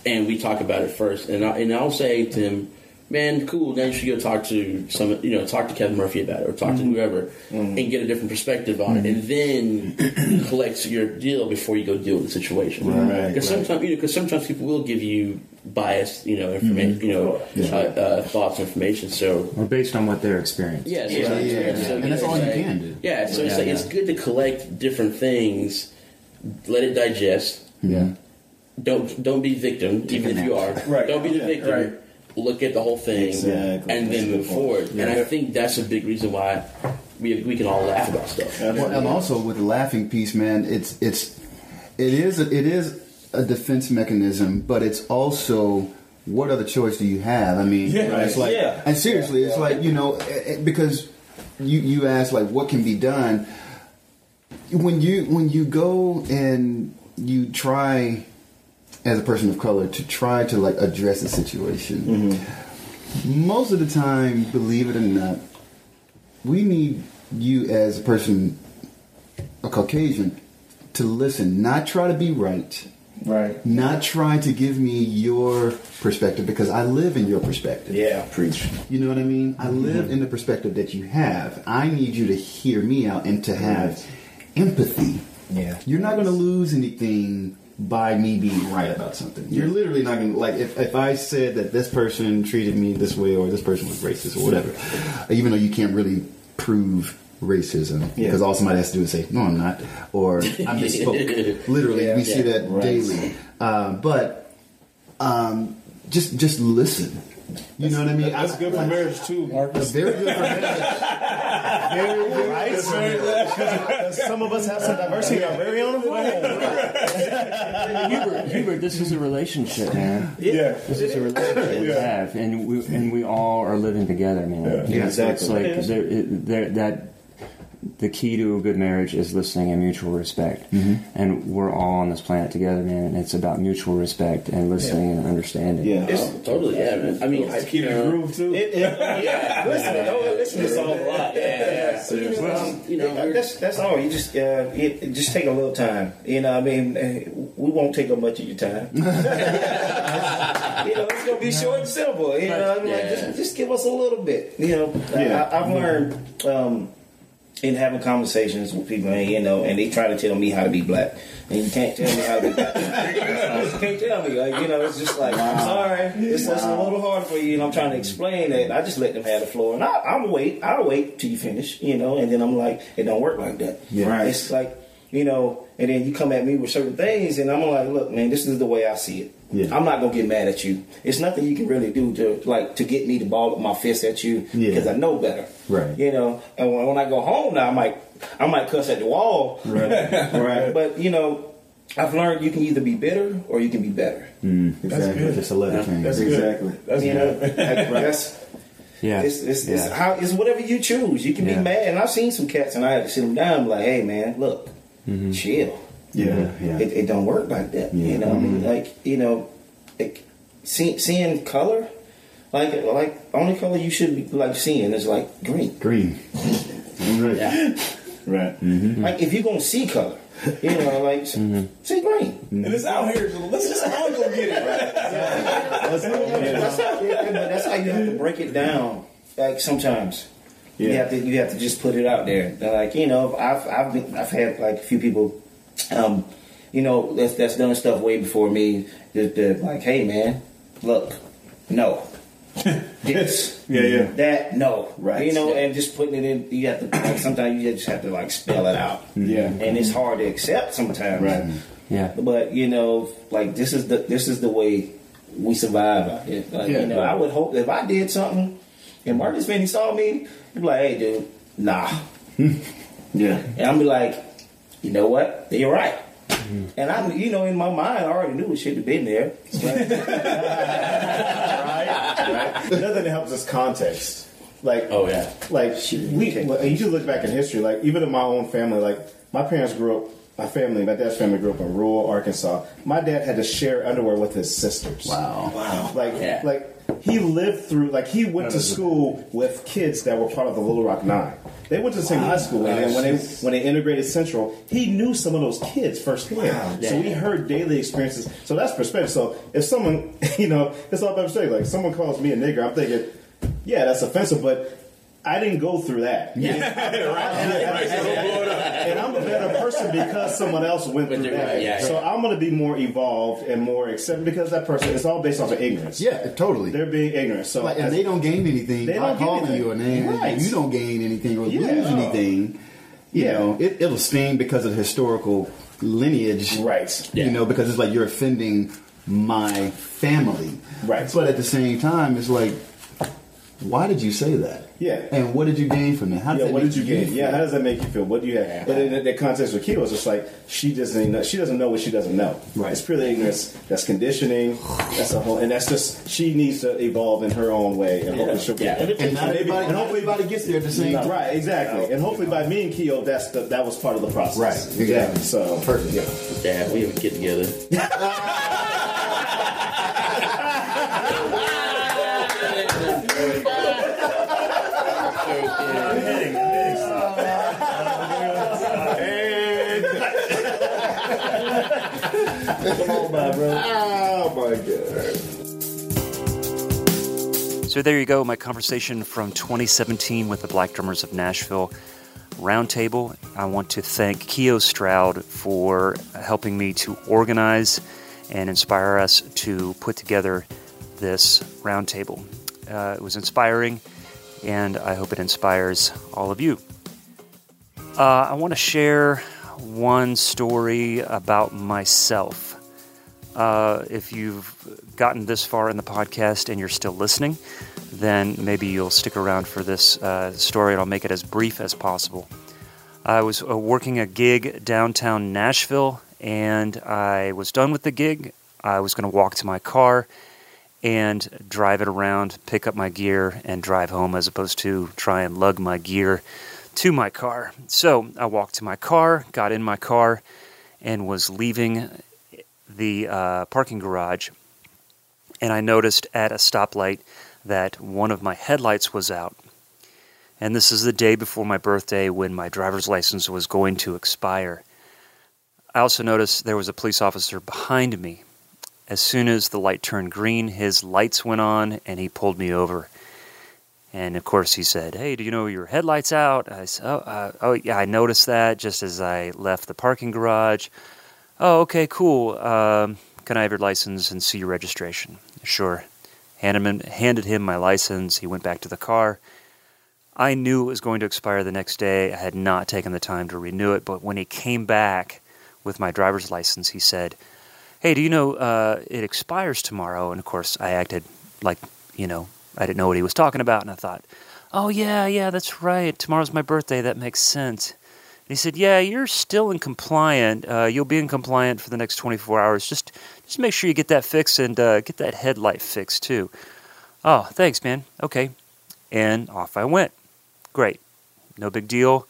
and we talk about it first, and I, and I'll say to him, "Man, cool. Now you should go talk to some, you know, talk to Kevin Murphy about it, or talk to whoever, and get a different perspective on it, and then collect your deal before you go deal with the situation. Right, Because right. sometimes, you know, because sometimes people will give you biased, you know, information, you know, Yeah. uh, uh, thoughts, information. So Or based on what they're experiencing. yeah, so Yeah, it's yeah. so, And you that's know, all you like- can do. Yeah, so it's like yeah. it's good to collect different things, let it digest. Yeah. Don't don't be victim, even if you are. Right. Don't be the Yeah, victim. right. Look at the whole thing Exactly. and That's then move point. forward. And I think that's a big reason why we we can all laugh about stuff. Well, and also with the laughing piece, man, it's it's it is a, it is a defense mechanism, but it's also what other choice do you have? I mean, Yeah. it's like, Yeah. and seriously, it's like you know, eh, eh, because you you ask like what can be done when you when you go and you try as a person of color to try to like address a situation. Most of the time, believe it or not, we need you as a person, a Caucasian, to listen, not try to be right, Right. not try to give me your perspective because I live in your perspective. Yeah. Preach. You know what I mean? I mm-hmm. live in the perspective that you have. I need you to hear me out and to have empathy. Yeah. You're not going to lose anything by me being right about something. You're literally not going to, like, if, if I said that this person treated me this way or this person was racist or whatever, even though you can't really prove racism Yeah. because all somebody has to do is say, no, I'm not, or i'm misspoke. literally, we see that Right. daily. Um, but um, just just listen. You know what I mean? That's I- good for marriage too, Marcus. Very good for marriage. Very good. Right? Because some of us have some diversity. I'm very on the phone. Hubert, Hubert, this is a relationship, man. Yeah. This is a relationship we have, and we and we all are living together, man. Yeah, It's- It's exactly. like there, it, there, that the key to a good marriage is listening and mutual respect, and we're all on this planet together, man. And it's about mutual respect and listening and understanding. Yeah. It's totally, yeah, man. I mean, I, Keep you the groove too. It, it, yeah, listen, oh, listen to songs a lot. Yeah, yeah. You know, Well, you know, we're- that's that's all. You just uh, it, it just take a little time. You know, I mean, uh, we won't take up much of your time. you know, it's gonna be short and simple. You know, I'm like, just just give us a little bit. You know, Yeah. I, I've learned um, in having conversations with people, and you know, and they try to tell me how to be black, and you can't tell me how to be black. you can't tell me, like you know, it's just like I'm sorry, it's, it's a little hard for you, and I'm trying to explain it. I just let them have the floor, and I, I'll wait. I'll wait till you finish, you know, and then I'm like, it don't work like that. Right. It's like you know, and then you come at me with certain things, and I'm like, look, man, this is the way I see it. Yeah. I'm not gonna get mad at you. It's nothing you can really do to like to get me to ball up my fist at you Yeah. because I know better. Right. You know, and when, when I go home now, I might I might cuss at the wall. Right. right. But you know, I've learned you can either be bitter or you can be better. Mm, exactly. good. Just a letter change. That's Exactly. good. That's you know, good. Like, that's yeah. it's it's, it's how it's whatever you choose. You can Yeah. be mad, and I've seen some cats, and I had to sit them down, and be like, "Hey, man, look, mm-hmm. chill. Yeah. Mm-hmm. Yeah. It, it don't work like that. Yeah. You know, I mean, like you know, like, see, seeing color. Like like only color you should be like seeing is like green. Green. Right. Yeah. Right. Mm-hmm. Like if you're gonna see color, you know, like s- see green. And it's out here, so let's just all go get it. Right? That's how, that's how you have to break it down. Like sometimes you have to you have to just put it out there. Like you know, I've I've been, I've had like a few people, um, you know, that's that's done stuff way before me. That, that like, hey man, look, no, this, Yeah, yeah. that, no, Right. You know, and just putting it in. You have to like sometimes you just have to like spell it out. Yeah. and it's hard to accept sometimes. Right. Yeah. But you know, like this is the this is the way we survive out here. Like, Yeah, you know, right. I would hope if I did something and Marcus Finney saw me, he'd be like, "Hey, dude, nah," Yeah. and I'm be like, "You know what? You're right." Mm-hmm. And I, you know, in my mind, I already knew it should have been there. right? Another thing helps is context. Like, Oh yeah. like we, you just look back in history. Like, even in my own family, like my parents grew up. My family, my dad's family grew up in rural Arkansas. My dad had to share underwear with his sisters. Wow. Wow. Like, Yeah. like he lived through. Like, he went to school with kids that were part of the Little Rock Nine. They went to the same high school, and then when they when they integrated Central, he knew some of those kids firsthand. So we heard daily experiences. So that's perspective. So if someone, you know, it's all about perspective. Like someone calls me a nigger, I'm thinking, yeah, that's offensive, but. I didn't go through that. Yeah. and I'm a better person because someone else went through through that. it, yeah. so I'm going to be more evolved and more accepted because that person. It's all based off of ignorance. Yeah, totally. They're being ignorant. So Like, and they don't gain anything They by don't gain calling anything. you a name. Right. You don't gain anything or Yeah. lose anything. You Yeah. know, it, it'll sting because of historical lineage. Right. You know, because it's like you're offending my family. Right. But at the same time, it's like, why did you say that? Yeah. And what did you gain from it? How does Yeah, that what did you gain? Yeah, how does that make you feel? What do you have? But in the, the context with Kilo, it's just like she doesn't know. She doesn't know what she doesn't know. Right. It's purely ignorance. That's conditioning. That's a whole, and that's just she needs to evolve in her own way, and hopefully she'll get Yeah. there. And not maybe- everybody, and hopefully, everybody gets there at the same time. right, exactly, and hopefully by me and Keo, that's the, that was part of the process. Right, exactly. So Perfect. Yeah. Dad, We have a get together. Come on, by bro. Oh my god. So there you go, my conversation from 2017 with the Black Drummers of Nashville Roundtable. I want to thank Keo Stroud for helping me to organize and inspire us to put together this roundtable. Uh, it was inspiring, and I hope it inspires all of you. Uh, I want to share one story about myself. Uh, if you've gotten this far in the podcast and you're still listening, then maybe you'll stick around for this uh, story and I'll make it as brief as possible. I was uh, working a gig downtown Nashville and I was done with the gig. I was going to walk to my car and drive it around, pick up my gear, and drive home as opposed to try and lug my gear to my car. So I walked to my car, got in my car, and was leaving the uh, parking garage. And I noticed at a stoplight that one of my headlights was out. And this is the day before my birthday when my driver's license was going to expire. I also noticed there was a police officer behind me. As soon as the light turned green, his lights went on and he pulled me over. And of course, he said, Hey, do you know your headlights out? I said, Oh, uh, oh yeah, I noticed that just as I left the parking garage. Oh, okay, cool. Um, can I have your license and see your registration? Sure. Handed him, handed him my license. He went back to the car. I knew it was going to expire the next day. I had not taken the time to renew it, but when he came back with my driver's license, he said, Hey, do you know uh, it expires tomorrow? And of course, I acted like, you know, I didn't know what he was talking about, and I thought, Oh, yeah, yeah, that's right. Tomorrow's my birthday. That makes sense. And he said, "Yeah, you're still in compliant. Uh, you'll be in compliant for the next 24 hours. Just, just make sure you get that fixed and uh, get that headlight fixed too." Oh, thanks, man. Okay, and off I went. Great, no big deal.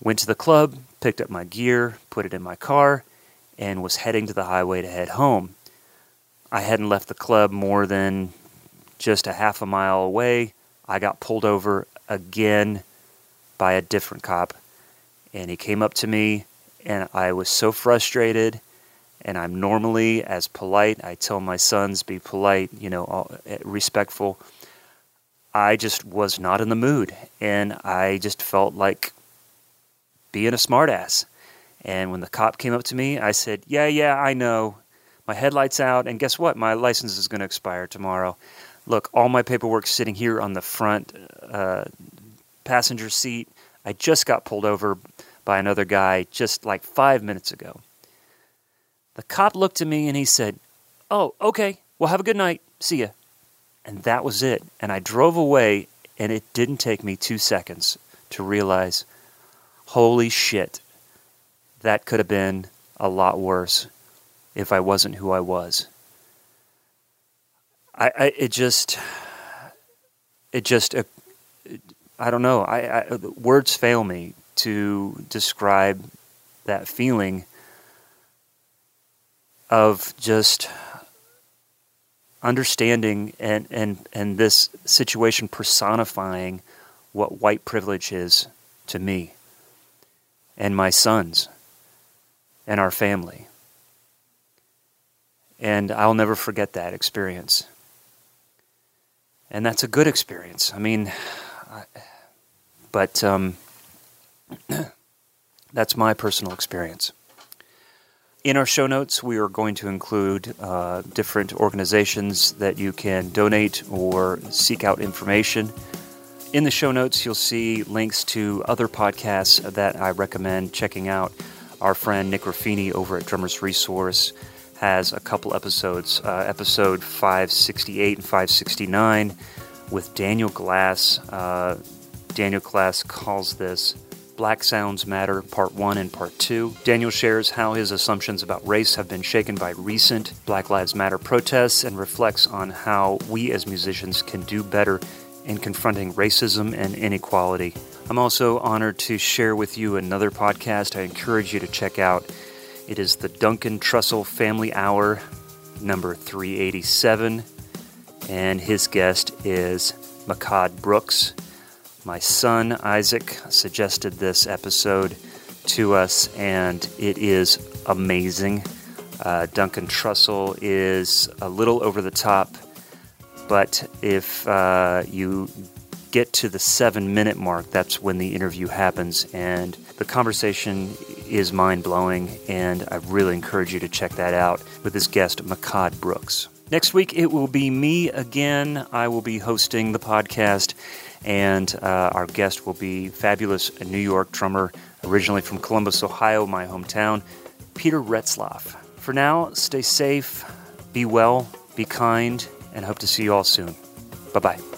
Went to the club, picked up my gear, put it in my car, and was heading to the highway to head home. I hadn't left the club more than just a half a mile away, I got pulled over again by a different cop. And he came up to me, and I was so frustrated. And I'm normally as polite. I tell my sons, be polite, you know, eh, respectful. I just was not in the mood. And I just felt like being a smartass. And when the cop came up to me, I said, Yeah, yeah, I know. My headlight's out, and guess what? My license is going to expire tomorrow. Look, all my paperwork's sitting here on the front uh, passenger seat. I just got pulled over by another guy just like five minutes ago. The cop looked at me and he said, Oh, okay. Well, have a good night. See ya. And that was it. And I drove away, and it didn't take me two seconds to realize holy shit, that could have been a lot worse if I wasn't who I was. I, I it just, it just, uh, I don't know. I, I words fail me to describe that feeling of just understanding and, and, and this situation personifying what white privilege is to me and my sons and our family. And I'll never forget that experience. And that's a good experience. I mean, I, but um, that's my personal experience. In our show notes, we are going to include uh, different organizations that you can donate or seek out information. In the show notes, you'll see links to other podcasts that I recommend checking out. Our friend Nick Ruffini over at Drummers Resource has a couple episodes, uh, episode 568 and 569 with Daniel Glass. Uh, Daniel Glass calls this Black Sounds Matter, Part 1 and Part 2. Daniel shares how his assumptions about race have been shaken by recent Black Lives Matter protests and reflects on how we as musicians can do better in confronting racism and inequality. I'm also honored to share with you another podcast I encourage you to check out. It is the Duncan Trussell Family Hour, number 387, and his guest is Makad Brooks. My son Isaac suggested this episode to us, and it is amazing. Uh, Duncan Trussell is a little over the top, but if uh, you get to the seven minute mark, that's when the interview happens, and the conversation is mind blowing. And I really encourage you to check that out with his guest, Makad Brooks. Next week, it will be me again. I will be hosting the podcast and uh, our guest will be fabulous New York drummer, originally from Columbus, Ohio, my hometown, Peter Retzlaff. For now, stay safe, be well, be kind, and hope to see you all soon. Bye bye.